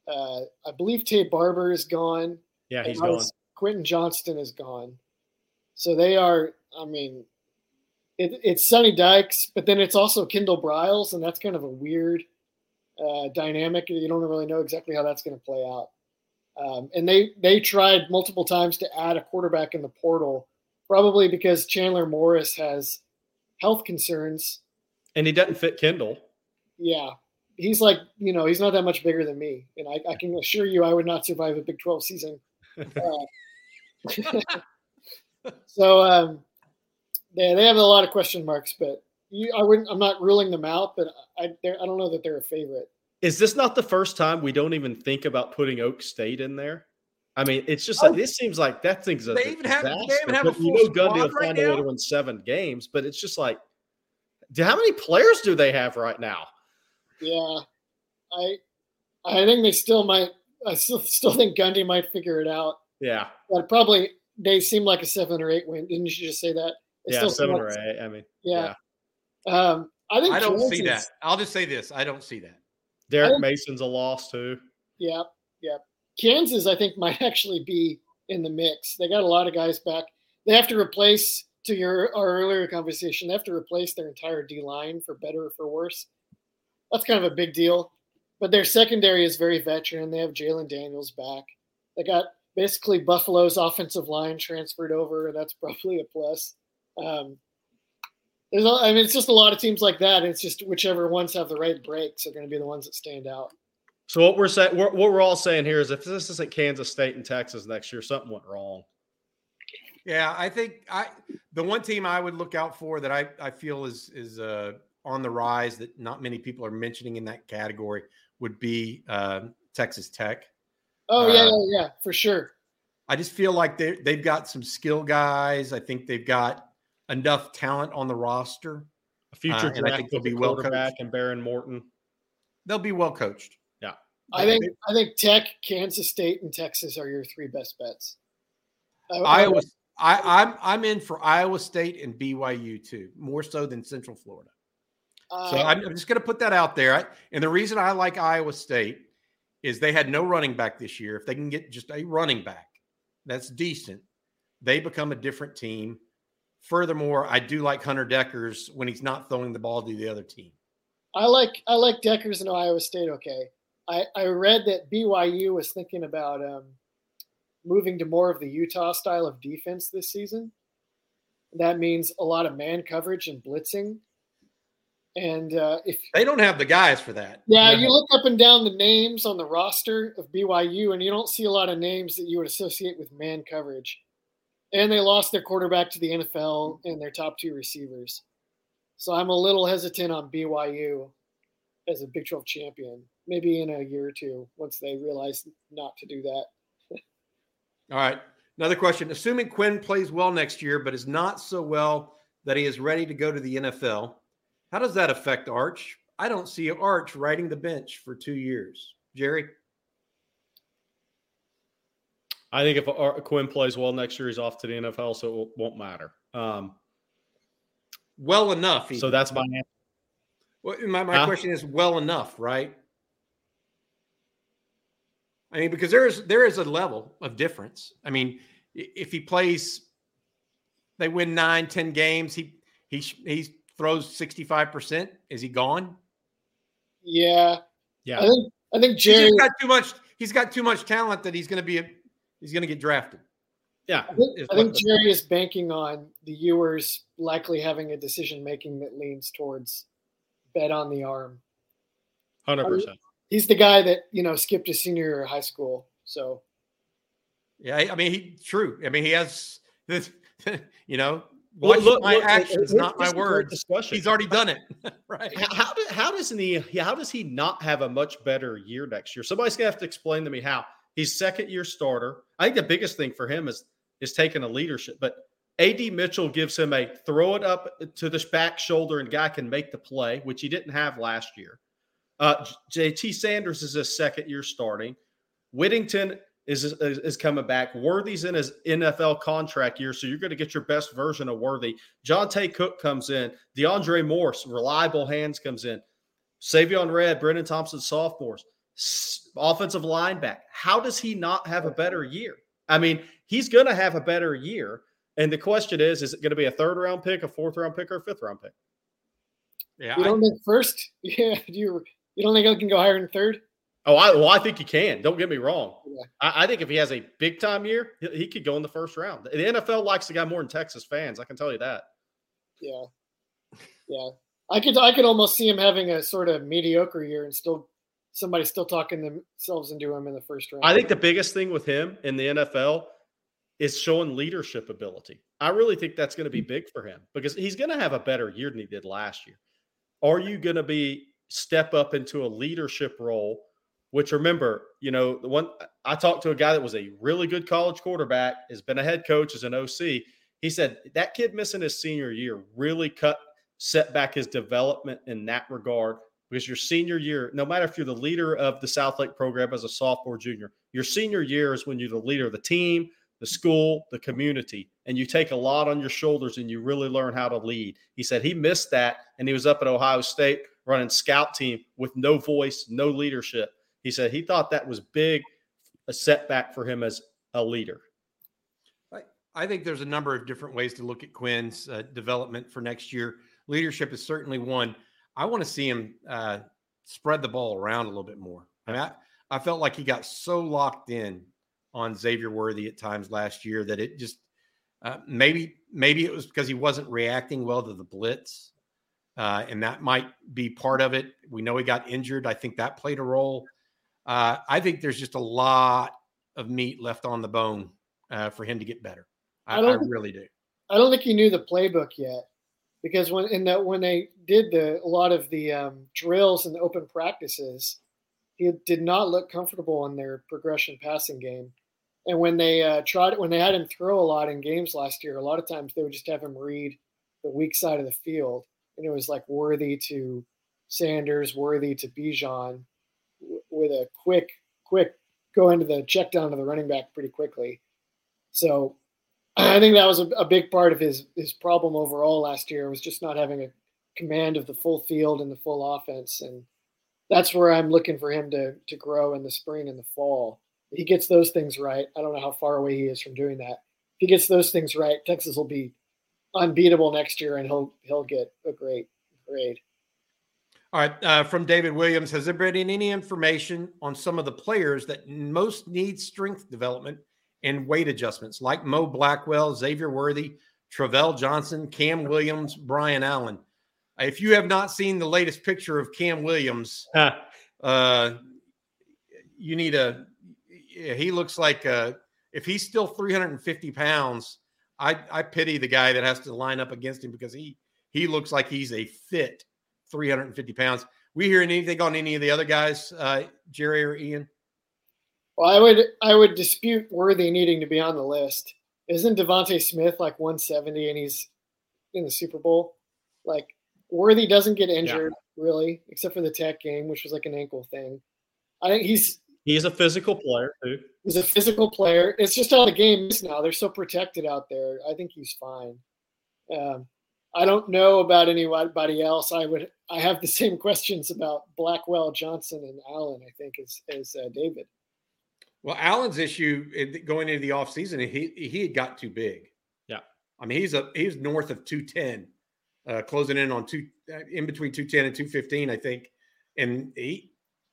C: Uh, I believe Taye Barber is gone.
B: Yeah, he's gone.
C: Quentin Johnston is gone. So they are, I mean, it, it's Sonny Dykes, but then it's also Kendall Briles, and that's kind of a weird uh, dynamic. You don't really know exactly how that's going to play out. Um, and they they tried multiple times to add a quarterback in the portal, probably because Chandler Morris has health concerns,
B: and he doesn't fit Kendall.
C: Yeah, he's like you know he's not that much bigger than me, and I, I can assure you I would not survive a Big Twelve season. Uh, so um, they they have a lot of question marks, but you, I wouldn't. I'm not ruling them out, but I I don't know that they're a favorite.
B: Is this not the first time we don't even think about putting Oak State in there? I mean, it's just oh, like this seems like that thing's a
A: they even have they even have a full
B: you know Gundy will find right a way to win seven games, but it's just like, how many players do they have right now?
C: Yeah, I I think they still might. I still still think Gundy might figure it out.
B: Yeah,
C: but probably they seem like a seven or eight win. Didn't you just say that?
B: They yeah, seven or eight. I mean,
C: yeah. yeah. Um, I think
A: I don't Kansas, see that. I'll just say this: I don't see that.
B: Derek think, Mason's a loss too.
C: Yep, yep. Kansas, I think, might actually be in the mix. They got a lot of guys back. They have to replace, to your our earlier conversation, they have to replace their entire D line for better or for worse. That's kind of a big deal. But their secondary is very veteran. They have Jalon Daniels back. They got basically Buffalo's offensive line transferred over. That's probably a plus. Um, there's, I mean, it's just a lot of teams like that. It's just whichever ones have the right breaks are going to be the ones that stand out.
B: So what we're saying, what we're all saying here is, if this isn't Kansas State and Texas next year, something went wrong.
A: Yeah, I think I the one team I would look out for that I, I feel is is uh, on the rise that not many people are mentioning in that category would be uh, Texas Tech.
C: Oh yeah, uh, yeah, yeah, for sure.
A: I just feel like they they've got some skill guys. I think they've got enough talent on the roster.
B: A future uh, and I think they'll be well coached. and Behren Morton.
A: They'll be well coached.
B: Yeah,
C: I think I think Tech, Kansas State, and Texas are your three best bets.
A: I, Iowa. I, I'm I'm in for Iowa State and BYU too, more so than Central Florida. Uh, so I'm, I'm just going to put that out there. And the reason I like Iowa State is they had no running back this year. If they can get just a running back that's decent, they become a different team. Furthermore, I do like Hunter Dekkers when he's not throwing the ball to the other team.
C: I like I like Dekkers in Iowa State. Okay, I I read that BYU was thinking about um, moving to more of the Utah style of defense this season. That means a lot of man coverage and blitzing. And uh, if
A: they don't have the guys for that,
C: yeah, you look up and down the names on the roster of BYU, and you don't see a lot of names that you would associate with man coverage. And they lost their quarterback to the NFL and their top two receivers. So I'm a little hesitant on BYU as a Big 12 champion. Maybe in a year or two, once they realize not to do that.
A: All right. Another question. Assuming Quinn plays well next year, but is not so well that he is ready to go to the NFL, how does that affect Arch? I don't see Arch riding the bench for two years. Jerry?
B: I think if Ar- Quinn plays well next year, he's off to the NFL, so it won't matter. Um,
A: well enough.
B: Even. So that's my answer.
A: Well, my, my huh? question is well enough, right? I mean, because there is there is a level of difference. I mean, if he plays, they win nine, ten games. He he he throws sixty five percent. Is he gone?
C: Yeah,
B: yeah.
C: I think I think Jerry
A: he's got too much. He's got too much talent that he's going to be. A, he's going to get drafted.
B: Yeah,
C: I think, I think Jerry is banking on the Ewers likely having a decision making that leans towards bet on the arm.
B: Hundred um, percent
C: he's the guy that you know skipped his senior year of high school. So,
A: yeah, I mean, he true. I mean, he has this. You know, watch look, my look, actions, look, not my words. Discussion. He's already done it, right?
B: How, do, how doesn't he? How does he not have a much better year next year? Somebody's gonna have to explain to me how. He's second year starter. I think the biggest thing for him is is taking a leadership, but. AD Mitchell gives him a throw it up to the back shoulder and guy can make the play, which he didn't have last year. Uh, JT Sanders is a second year starting. Whittington is, is, is coming back. Worthy's in his NFL contract year, so you're going to get your best version of Worthy. Johntay Cook comes in. DeAndre Morse, reliable hands, comes in. Savion Red, Brenen Thompson, sophomores, S- offensive line back. How does he not have a better year? I mean, he's going to have a better year. And the question is, is it going to be a third round pick, a fourth round pick, or a fifth round pick?
C: Yeah, you don't I, think first. Yeah, you you don't think he can go higher than third?
B: Oh, I, well, I think he can. Don't get me wrong. Yeah. I, I, think if he has a big time year, he, he, could go in the first round. The NFL likes the guy more than Texas fans. I can tell you that.
C: Yeah, yeah. I could I could almost see him having a sort of mediocre year and still somebody still talking themselves into him in the first round.
B: I think the biggest thing with him in the NFL is showing leadership ability. I really think that's going to be mm. big for him because he's going to have a better year than he did last year. Are you going to be step up into a leadership role which remember you know the one i talked to a guy that was a really good college quarterback has been a head coach as an oc he said that kid missing his senior year really cut set back his development in that regard because your senior year no matter if you're the leader of the Southlake program as a sophomore junior your senior year is when you're the leader of the team the school the community and you take a lot on your shoulders and you really learn how to lead he said he missed that and he was up at ohio state running scout team with no voice, no leadership. He said he thought that was big, a setback for him as a leader.
A: I, think there's a number of different ways to look at Quinn's uh, development for next year. Leadership is certainly one. I want to see him uh, spread the ball around a little bit more. I mean, I, I felt like he got so locked in on Xavier Worthy at times last year that it just uh, maybe maybe it was because he wasn't reacting well to the blitz uh, and that might be part of it. We know he got injured. I think that played a role. Uh, I think there's just a lot of meat left on the bone uh, for him to get better. I, I, I really do.
C: I don't think he knew the playbook yet because when in that when they did the a lot of the um, drills and the open practices, he did not look comfortable in their progression passing game. And when they uh, tried when they had him throw a lot in games last year, a lot of times they would just have him read the weak side of the field, and it was like Worthy to Sanders, Worthy to Bijan, with a quick quick go into the check down to the running back pretty quickly. So I think that was a, a, big part of his his problem overall last year was just not having a command of the full field and the full offense, and that's where I'm looking for him to to grow in the spring and the fall. If he gets those things right. I don't know how far away he is from doing that. If he gets those things right, Texas will be unbeatable next year, and he'll he'll get a great grade.
A: All right, uh, from David Williams, has there been any information on some of the players that most need strength development and weight adjustments, like Mo Blackwell, Xavier Worthy, Travell Johnson, Cam Williams, Brian Allen. If you have not seen the latest picture of Cam Williams, uh, you need a. He looks like uh, if he's still 350 pounds, I, I pity the guy that has to line up against him because he he looks like he's a fit 350 pounds. We hearing anything on any of the other guys, uh, Jerry or Ian?
C: Well, I would I would dispute Worthy needing to be on the list. Isn't DeVonta Smith like 170 and he's in the Super Bowl? Like Worthy doesn't get injured yeah. really, except for the tech game, which was like an ankle thing. I think he's
B: he's a physical player too.
C: He's a physical player. It's just all the games now. They're so protected out there. I think he's fine. Um, I don't know about anybody else. I would I have the same questions about Blackwell, Johnson, and Allen. I think as as uh, David.
A: Well, Allen's issue going into the offseason, he he had got too big.
B: Yeah,
A: I mean he's a he's north of two ten, uh, closing in on two uh, in between two ten and two fifteen, I think, and he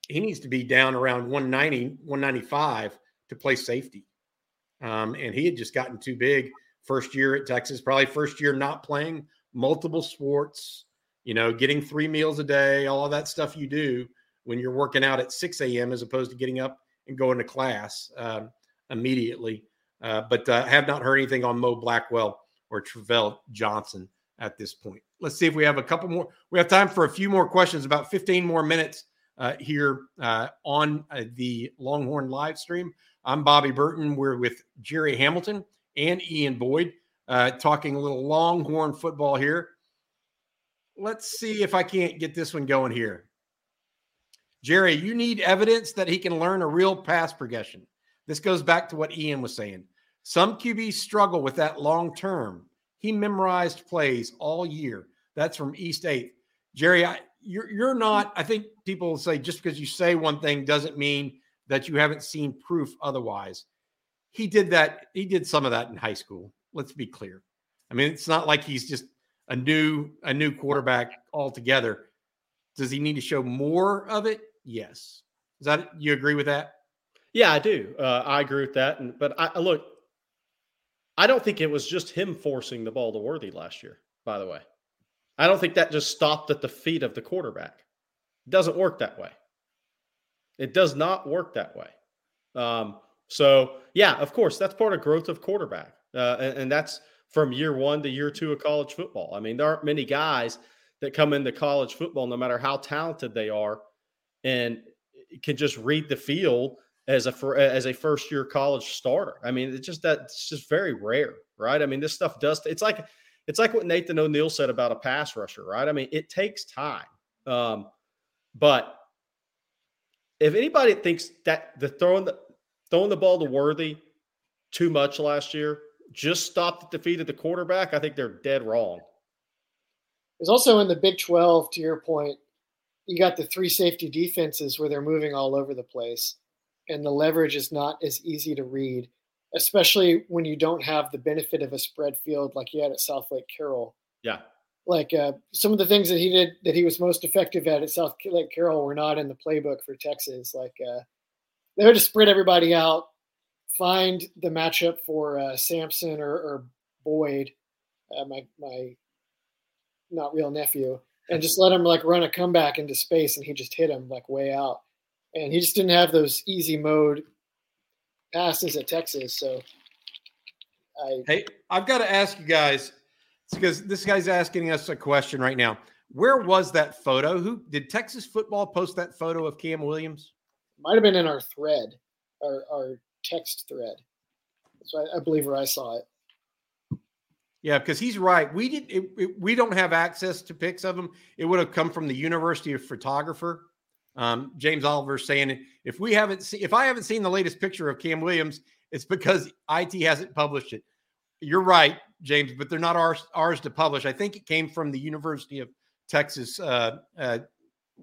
A: he needs to be down around 190, 195 to play safety. Um, and he had just gotten too big first year at Texas, probably first year not playing multiple sports, you know, getting three meals a day, all that stuff you do when you're working out at 6 a.m. as opposed to getting up and going to class uh, immediately. Uh, but uh, have not heard anything on Mo Blackwell or Travell Johnson at this point. Let's see if we have a couple more. We have time for a few more questions, about 15 more minutes uh, here uh, on uh, the Longhorn live stream. I'm Bobby Burton. We're with Jerry Hamilton and Ian Boyd Uh, talking a little Longhorn football here. Let's see if I can't get this one going here. Jerry, you need evidence that he can learn a real pass progression. This goes back to what Ian was saying. Some QBs struggle with that long term. He memorized plays all year. That's from East Eighth. Jerry, I, you're you're not. I think people say just because you say one thing doesn't mean that you haven't seen proof otherwise. He did that. He did some of that in high school. Let's be clear. I mean, it's not like he's just a new a new quarterback altogether. Does he need to show more of it? Yes. Is that you agree with that?
B: Yeah, I do. Uh, I agree with that. And but I look, I don't think it was just him forcing the ball to Worthy last year. By the way, I don't think that just stopped at the feet of the quarterback. It doesn't work that way. It does not work that way. Um, so yeah, of course, that's part of growth of quarterback, uh, and, and that's from year one to year two of college football. I mean, there aren't many guys that come into college football, no matter how talented they are, and can just read the field as a as a first year college starter. I mean, it's just that it's just very rare, right? I mean, this stuff does. It's like it's like what Nathan O'Neill said about a pass rusher, right? I mean, it takes time. Um, but if anybody thinks that the throwing the throwing the ball to Worthy too much last year just stopped at the feet of the quarterback, I think they're dead wrong.
C: There's also in the Big 12, to your point, you got the three safety defenses where they're moving all over the place and the leverage is not as easy to read especially when you don't have the benefit of a spread field like you had at south lake carroll.
B: Yeah.
C: Like uh, some of the things that he did that he was most effective at at Southlake Carroll were not in the playbook for texas. Like uh, they would just spread everybody out find the matchup for uh, sampson or, or boyd uh, my my not real nephew and just let him like run a comeback into space, and he just hit him like way out. And he just didn't have those easy mode passes at Texas. So,
A: I hey, I've got to ask you guys. because this guy's asking us a question right now. Where was that photo? Who did Texas football post that photo of Cam Williams?
C: Might have been in our thread, our, our text thread. So I, I believe where I saw it.
A: Yeah, because he's right. We did. It, it, we don't have access to pics of him. It would have come from the University of Photographer. Um, James Oliver saying if we haven't seen, if I haven't seen the latest picture of Cam Williams, it's because IT hasn't published it. You're right, James, but they're not ours ours to publish. I think it came from the University of Texas. Uh, uh,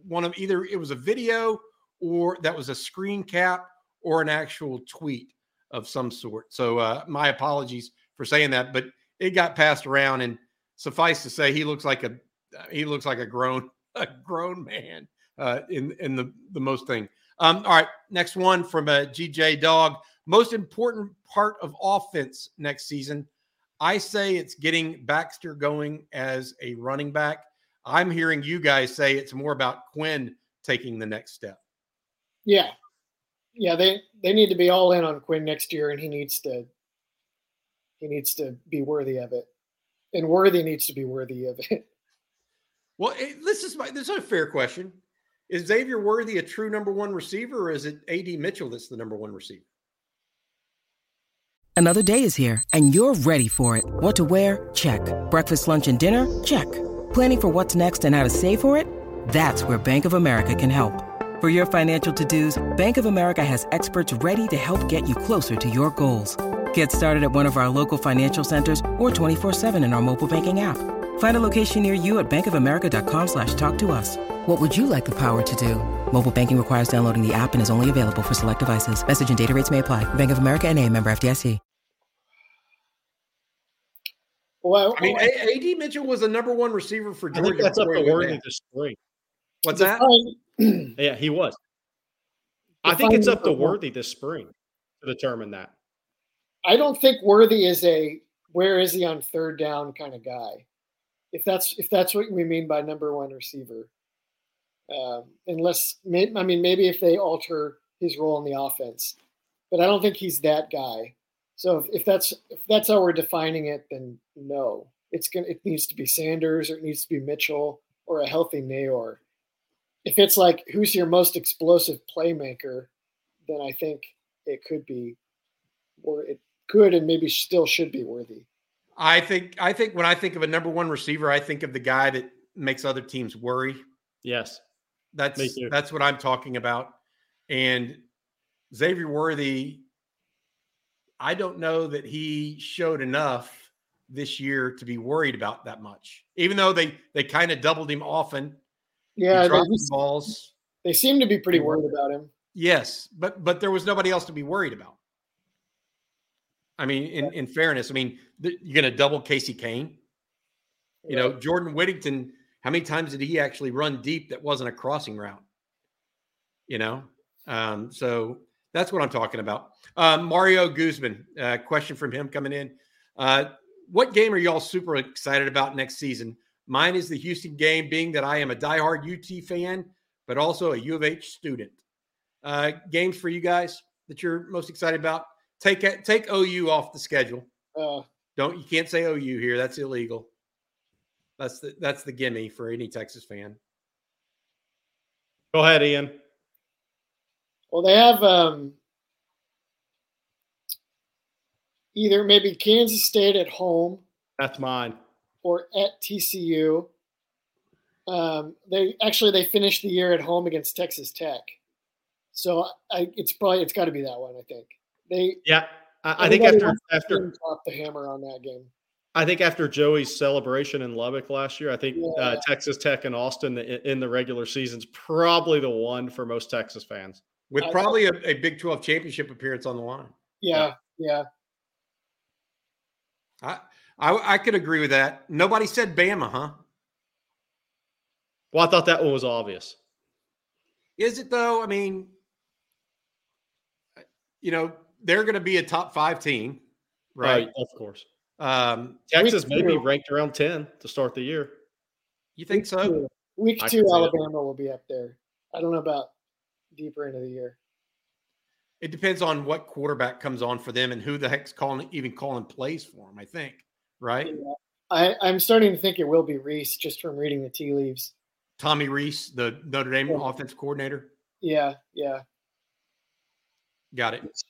A: one of either it was a video or that was a screen cap or an actual tweet of some sort. So uh, my apologies for saying that, but it got passed around, and suffice to say, he looks like a he looks like a grown a grown man uh, in in the the most thing. Um, all right, next one from a uh, GJ Dog. Most important part of offense next season. I say it's getting Baxter going as a running back. I'm hearing you guys say it's more about Quinn taking the next step.
C: Yeah, yeah, they they need to be all in on Quinn next year, and he needs to he needs to be worthy of it, and Worthy needs to be worthy of it.
A: Well, it, this is my this is a fair question. Is Xavier Worthy a true number one receiver, or is it AD Mitchell that's the number one receiver?
E: Another day is here, and you're ready for it. What to wear? Check. Breakfast, lunch, and dinner? Check. Planning for what's next and how to save for it? That's where Bank of America can help. For your financial to-dos, Bank of America has experts ready to help get you closer to your goals. Get started at one of our local financial centers or 24-7 in our mobile banking app. Find a location near you at bankofamerica.com slash talk to us. What would you like the power to do? Mobile banking requires downloading the app and is only available for select devices. Message and data rates may apply. Bank of America and a member FDIC.
A: Well, I mean, AD Mitchell was the number one receiver for Georgia.
B: I think that's up to Worthy this spring.
A: What's that?
B: yeah, he was. I think it's up to Worthy this spring to determine that.
C: I don't think Worthy is a where is he on third down kind of guy. If that's if that's what we mean by number one receiver, um, unless I mean maybe if they alter his role in the offense, but I don't think he's that guy. So if, if that's if that's how we're defining it, then no, it's gonna it needs to be Sanders or it needs to be Mitchell or a healthy Neyor. If it's like who's your most explosive playmaker, then I think it could be, or it could and maybe still should be worthy.
A: I think I think when I think of a number one receiver, I think of the guy that makes other teams worry.
B: Yes.
A: That's that's what I'm talking about. And Xavier Worthy, I don't know that he showed enough this year to be worried about that much. Even though they they kind of doubled him often.
C: Yeah,
A: they, balls.
C: They seem to be pretty worried about him.
A: Yes, but but there was nobody else to be worried about. I mean, in, in fairness, I mean, th- you're going to double Casey Cain. You know, Jordan Whittington, how many times did he actually run deep that wasn't a crossing route? You know, um, so that's what I'm talking about. Uh, Mario Guzman, uh, question from him coming in. Uh, what game are y'all super excited about next season? Mine is the Houston game, being that I am a diehard UT fan, but also a U of H student. Uh, games for you guys that you're most excited about? Take take OU off the schedule. Uh, Don't you can't say OU here. That's illegal. That's the that's the gimme for any Texas fan.
B: Go ahead, Ian.
C: Well, they have um, either maybe Kansas State at home.
B: That's mine.
C: Or at TCU. Um, they actually they finished the year at home against Texas Tech, so I, it's probably it's got to be that one. I think. They
B: yeah, I, I think after after
C: drop the hammer on that game.
B: I think after Joey's celebration in Lubbock last year, I think uh, yeah. uh, Texas Tech and Austin in the regular season's probably the one for most Texas fans.
A: With probably a, a Big 12 championship appearance on the line.
C: Yeah, yeah.
A: I, I I could agree with that. Nobody said Bama, huh?
B: Well, I thought that one was obvious.
A: Is it though? I mean, you know, they're going to be a top five team, right? right
B: of course.
A: Um,
B: Texas may be ranked around 10 to start the year.
A: You think week so?
C: Two. Week two, Alabama will be up there. I don't know about deeper into the year.
A: It depends on what quarterback comes on for them and who the heck's calling, even calling plays for them. I think, right? Yeah.
C: I, I'm starting to think it will be Rees just from reading the tea leaves.
A: Tommy Rees, the Notre Dame
C: Yeah.
A: offensive coordinator.
C: Yeah, yeah,
A: Got it.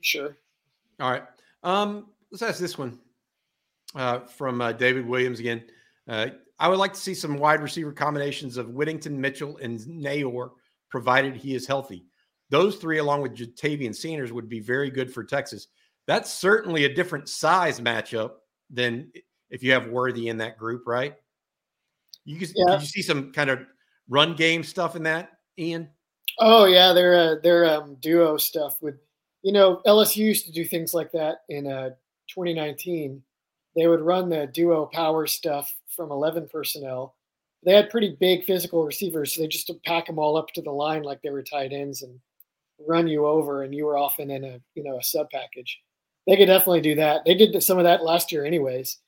C: sure.
A: All right. Um, let's ask this one uh, from uh, David Williams again. Uh, I would like to see some wide receiver combinations of Whittington, Mitchell, and Neyor, provided he is healthy. Those three, along with Ja'Tavion Sanders, would be very good for Texas. That's certainly a different size matchup than if you have Worthy in that group, right? You can,
C: Yeah.
A: did you see some kind of run game stuff in that, Ian?
C: Oh yeah, their uh, their um, duo stuff with, you know, LSU used to do things like that in uh, 2019. They would run the duo power stuff from 11 personnel. They had pretty big physical receivers, so they just pack them all up to the line like they were tight ends and run you over, and you were often in a you know a sub package. They could definitely do that. They did some of that last year, anyways.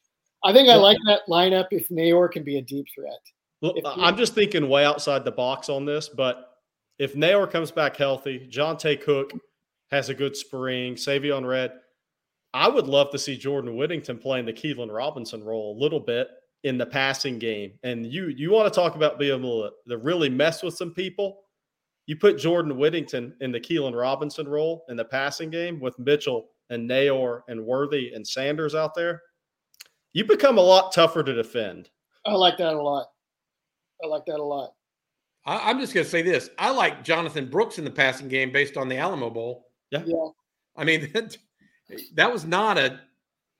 C: I think I like that lineup if Neyor can be a deep threat.
B: Look, I'm just thinking way outside the box on this, but if Naylor comes back healthy, Johntay Cook has a good spring, Savion Red, I would love to see Jordan Whittington playing the Keilan Robinson role a little bit in the passing game. And you you want to talk about being able to, to really mess with some people? You put Jordan Whittington in the Keilan Robinson role in the passing game with Mitchell and Neyor and Worthy and Sanders out there. You become a lot tougher to defend.
C: I like that a lot. I like that a lot.
A: I, I'm just going to say this. I like Jonathan Brooks in the passing game based on the Alamo Bowl.
C: Yeah.
A: I mean, that, that was not a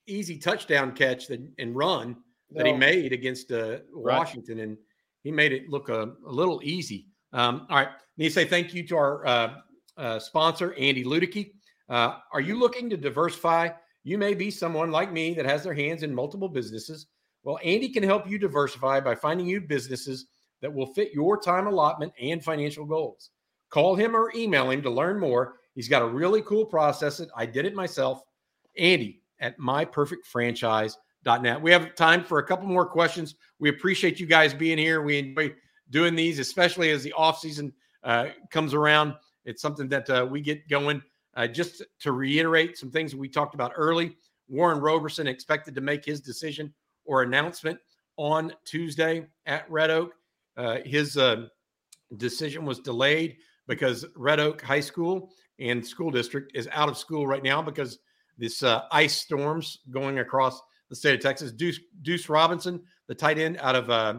A: easy touchdown catch that, and run that he made against uh,
B: Right.
A: Washington, and he made it look a, a little easy. Um, all right, need to say thank you to our uh, uh, sponsor, Andy Ludicky. Uh, are you looking to diversify? You may be someone like me that has their hands in multiple businesses. Well, Andy can help you diversify by finding you businesses that will fit your time allotment and financial goals. Call him or email him to learn more. He's got a really cool process. It I did it myself. Andy at myperfectfranchise.net. We have time for a couple more questions. We appreciate you guys being here. We enjoy doing these, especially as the off season uh, comes around. It's something that uh, we get going. Uh, just to reiterate some things we talked about early, Warren Roberson expected to make his decision or announcement on Tuesday at Red Oak. Uh, his uh, decision was delayed because Red Oak High School and school district is out of school right now because this uh, ice storms going across the state of Texas. Duce, Duce Robinson, the tight end out of uh,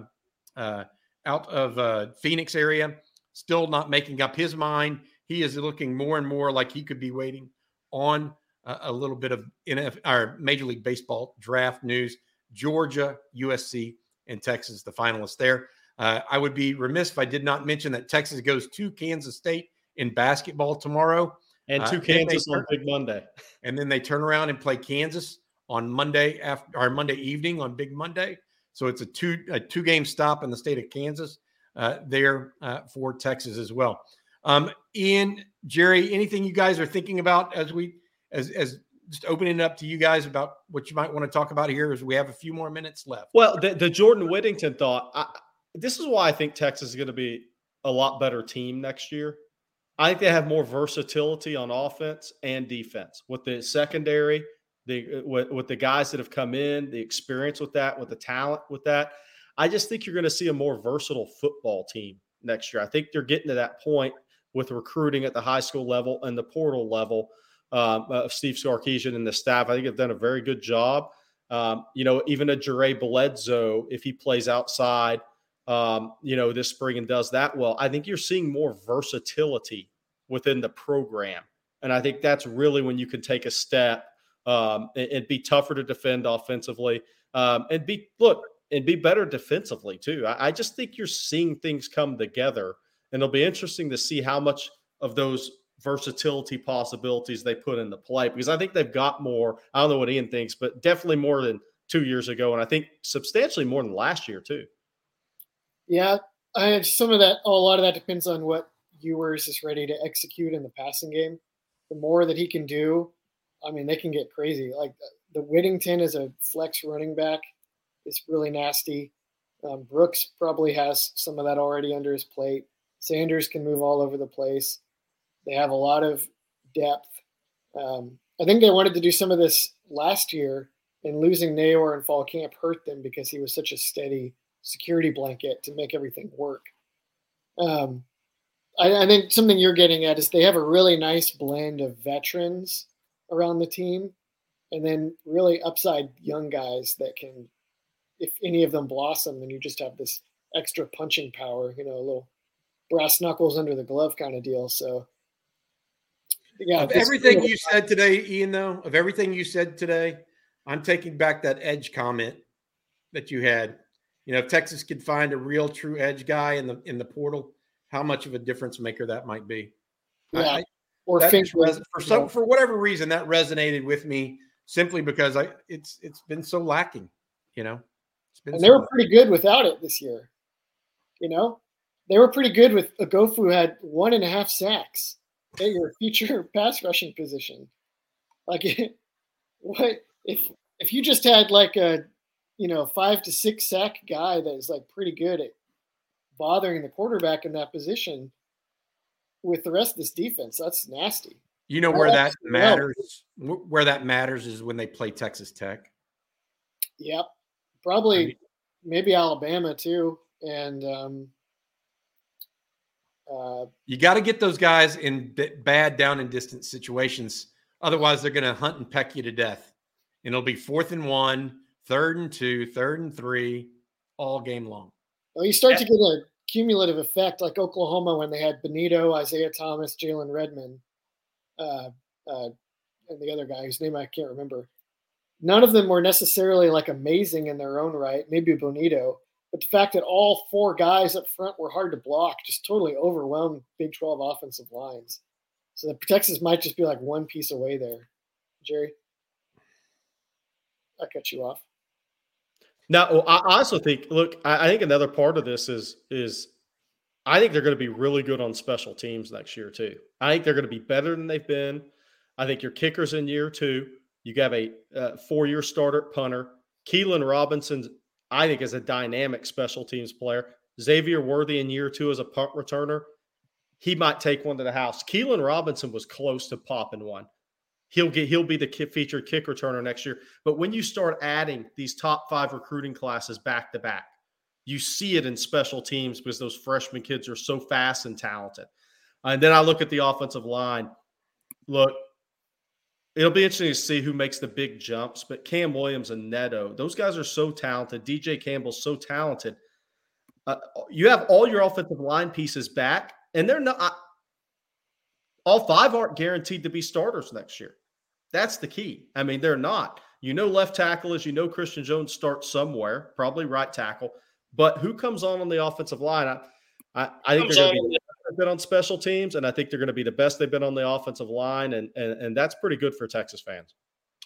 A: uh, out of uh, Phoenix area, still not making up his mind. He is looking more and more like he could be waiting on a, a little bit of NF, our Major League Baseball draft news. Georgia, USC, and Texas, the finalists there. Uh, I would be remiss if I did not mention that Texas goes to Kansas State in basketball tomorrow,
B: And
A: Uh, then they
B: Kansas on
A: turn-
B: Big Monday.
A: and then they turn around and play Kansas on Monday after or Monday evening on Big Monday. So it's a two a two game stop in the state of Kansas uh, there uh, for Texas as well. Um, Ian, Jerry, anything you guys are thinking about as we as as just opening it up to you guys about what you might want to talk about here as we have a few more minutes left.
B: Well, the, the Jordan Whittington thought, I, this is why I think Texas is going to be a lot better team next year. I think they have more versatility on offense and defense with the secondary, the with, with the guys that have come in, the experience with that, with the talent with that. I just think you're going to see a more versatile football team next year. I think they're getting to that point with recruiting at the high school level and the portal level um, of Steve Sarkisian and the staff. I think they've done a very good job. Um, you know, even a Jure Bledsoe, if he plays outside, um, you know, this spring and does that well, I think you're seeing more versatility within the program. And I think that's really when you can take a step um, and, and be tougher to defend offensively um, and be, look, and be better defensively too. I, I just think you're seeing things come together. And it'll be interesting to see how much of those versatility possibilities they put into play because I think they've got more. I don't know what Ian thinks, but definitely more than two years ago. And I think substantially more than last year, too.
C: Yeah, I some of that. A lot of that depends on what Ewers is ready to execute in the passing game. The more that he can do, I mean, they can get crazy. Like the Whittington is a flex running back is really nasty. Um, Brooks probably has some of that already under his plate. Sanders can move all over the place. They have a lot of depth. Um, I think they wanted to do some of this last year and losing Neyor in fall camp hurt them because he was such a steady security blanket to make everything work. Um, I, I think something you're getting at is they have a really nice blend of veterans around the team, and then really upside young guys that can, if any of them blossom, then you just have this extra punching power. You know, a little brass knuckles under the glove kind of deal. So.
A: Yeah, of everything you said today, Ian, though, of everything you said today, I'm taking back that edge comment that you had. You know, if Texas could find a real true edge guy in the in the portal, how much of a difference maker that might be.
C: Yeah. I, or res-
A: for some for whatever reason that resonated with me simply because I it's it's been so lacking, you know.
C: and they were pretty good without it this year. You know, they were pretty good with Oghoufo had one and a half sacks at your future pass rushing position. Like, what if if you just had like a you know five to six sack guy that is like pretty good at bothering the quarterback in that position with the rest of this defense? That's nasty.
A: You know where that matters. Where that matters is when they play Texas Tech.
C: Yep, probably I mean, maybe Alabama too, and um,
A: uh, you got to get those guys in bad down and distance situations. Otherwise, they're going to hunt and peck you to death. And it'll be fourth and one, third and two, third and three, all game long.
C: Well, you start yeah. to get a cumulative effect like Oklahoma when they had Bonitto, Isaiah Thomas, Jalen Redmond, uh, uh, and the other guy whose name I can't remember. None of them were necessarily like amazing in their own right. Maybe Bonitto, but the fact that all four guys up front were hard to block just totally overwhelmed Big 12 offensive lines. So the Texas might just be like one piece away there. Jerry, I cut you off.
B: Now, I also think, look, I think another part of this is is I think they're going to be really good on special teams next year too. I think they're going to be better than they've been. I think your kickers in year two. You have a uh, four-year starter punter. Keilan Robinson's I think is a dynamic special teams player. Xavier Worthy in year two as a punt returner, he might take one to the house. Keilan Robinson was close to popping one. He'll get he'll be the featured kick returner next year. But when you start adding these top five recruiting classes back to back, you see it in special teams because those freshman kids are so fast and talented. And then I look at the offensive line. Look, It'll be interesting to see who makes the big jumps, but Cam Williams and Neto, those guys are so talented. DJ Campbell's so talented. Uh, you have all your offensive line pieces back, and they're not. All five aren't guaranteed to be starters next year. That's the key. I mean, they're not. You know, left tackle is you know Christian Jones starts somewhere, probably right tackle. But who comes on on the offensive line? I, I, I think they're going to be been on special teams, and I think they're going to be the best they've been on the offensive line, and and, and that's pretty good for Texas fans.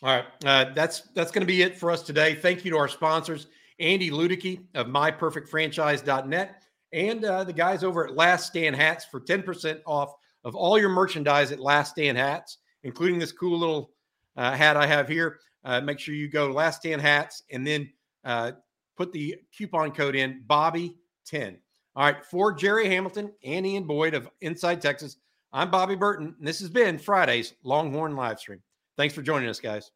A: All right, uh, that's that's going to be it for us today. Thank you to our sponsors, Andy Ludicky of MyPerfectFranchise.net, and uh, the guys over at Last Stand Hats for ten percent off of all your merchandise at Last Stand Hats, including this cool little uh, hat I have here. Uh, make sure you go Last Stand Hats, and then uh, put the coupon code in Bobby ten. All right, for Jerry Hamilton and Ian Boyd of Inside Texas, I'm Bobby Burton, and this has been Friday's Longhorn Livestream. Thanks for joining us, guys.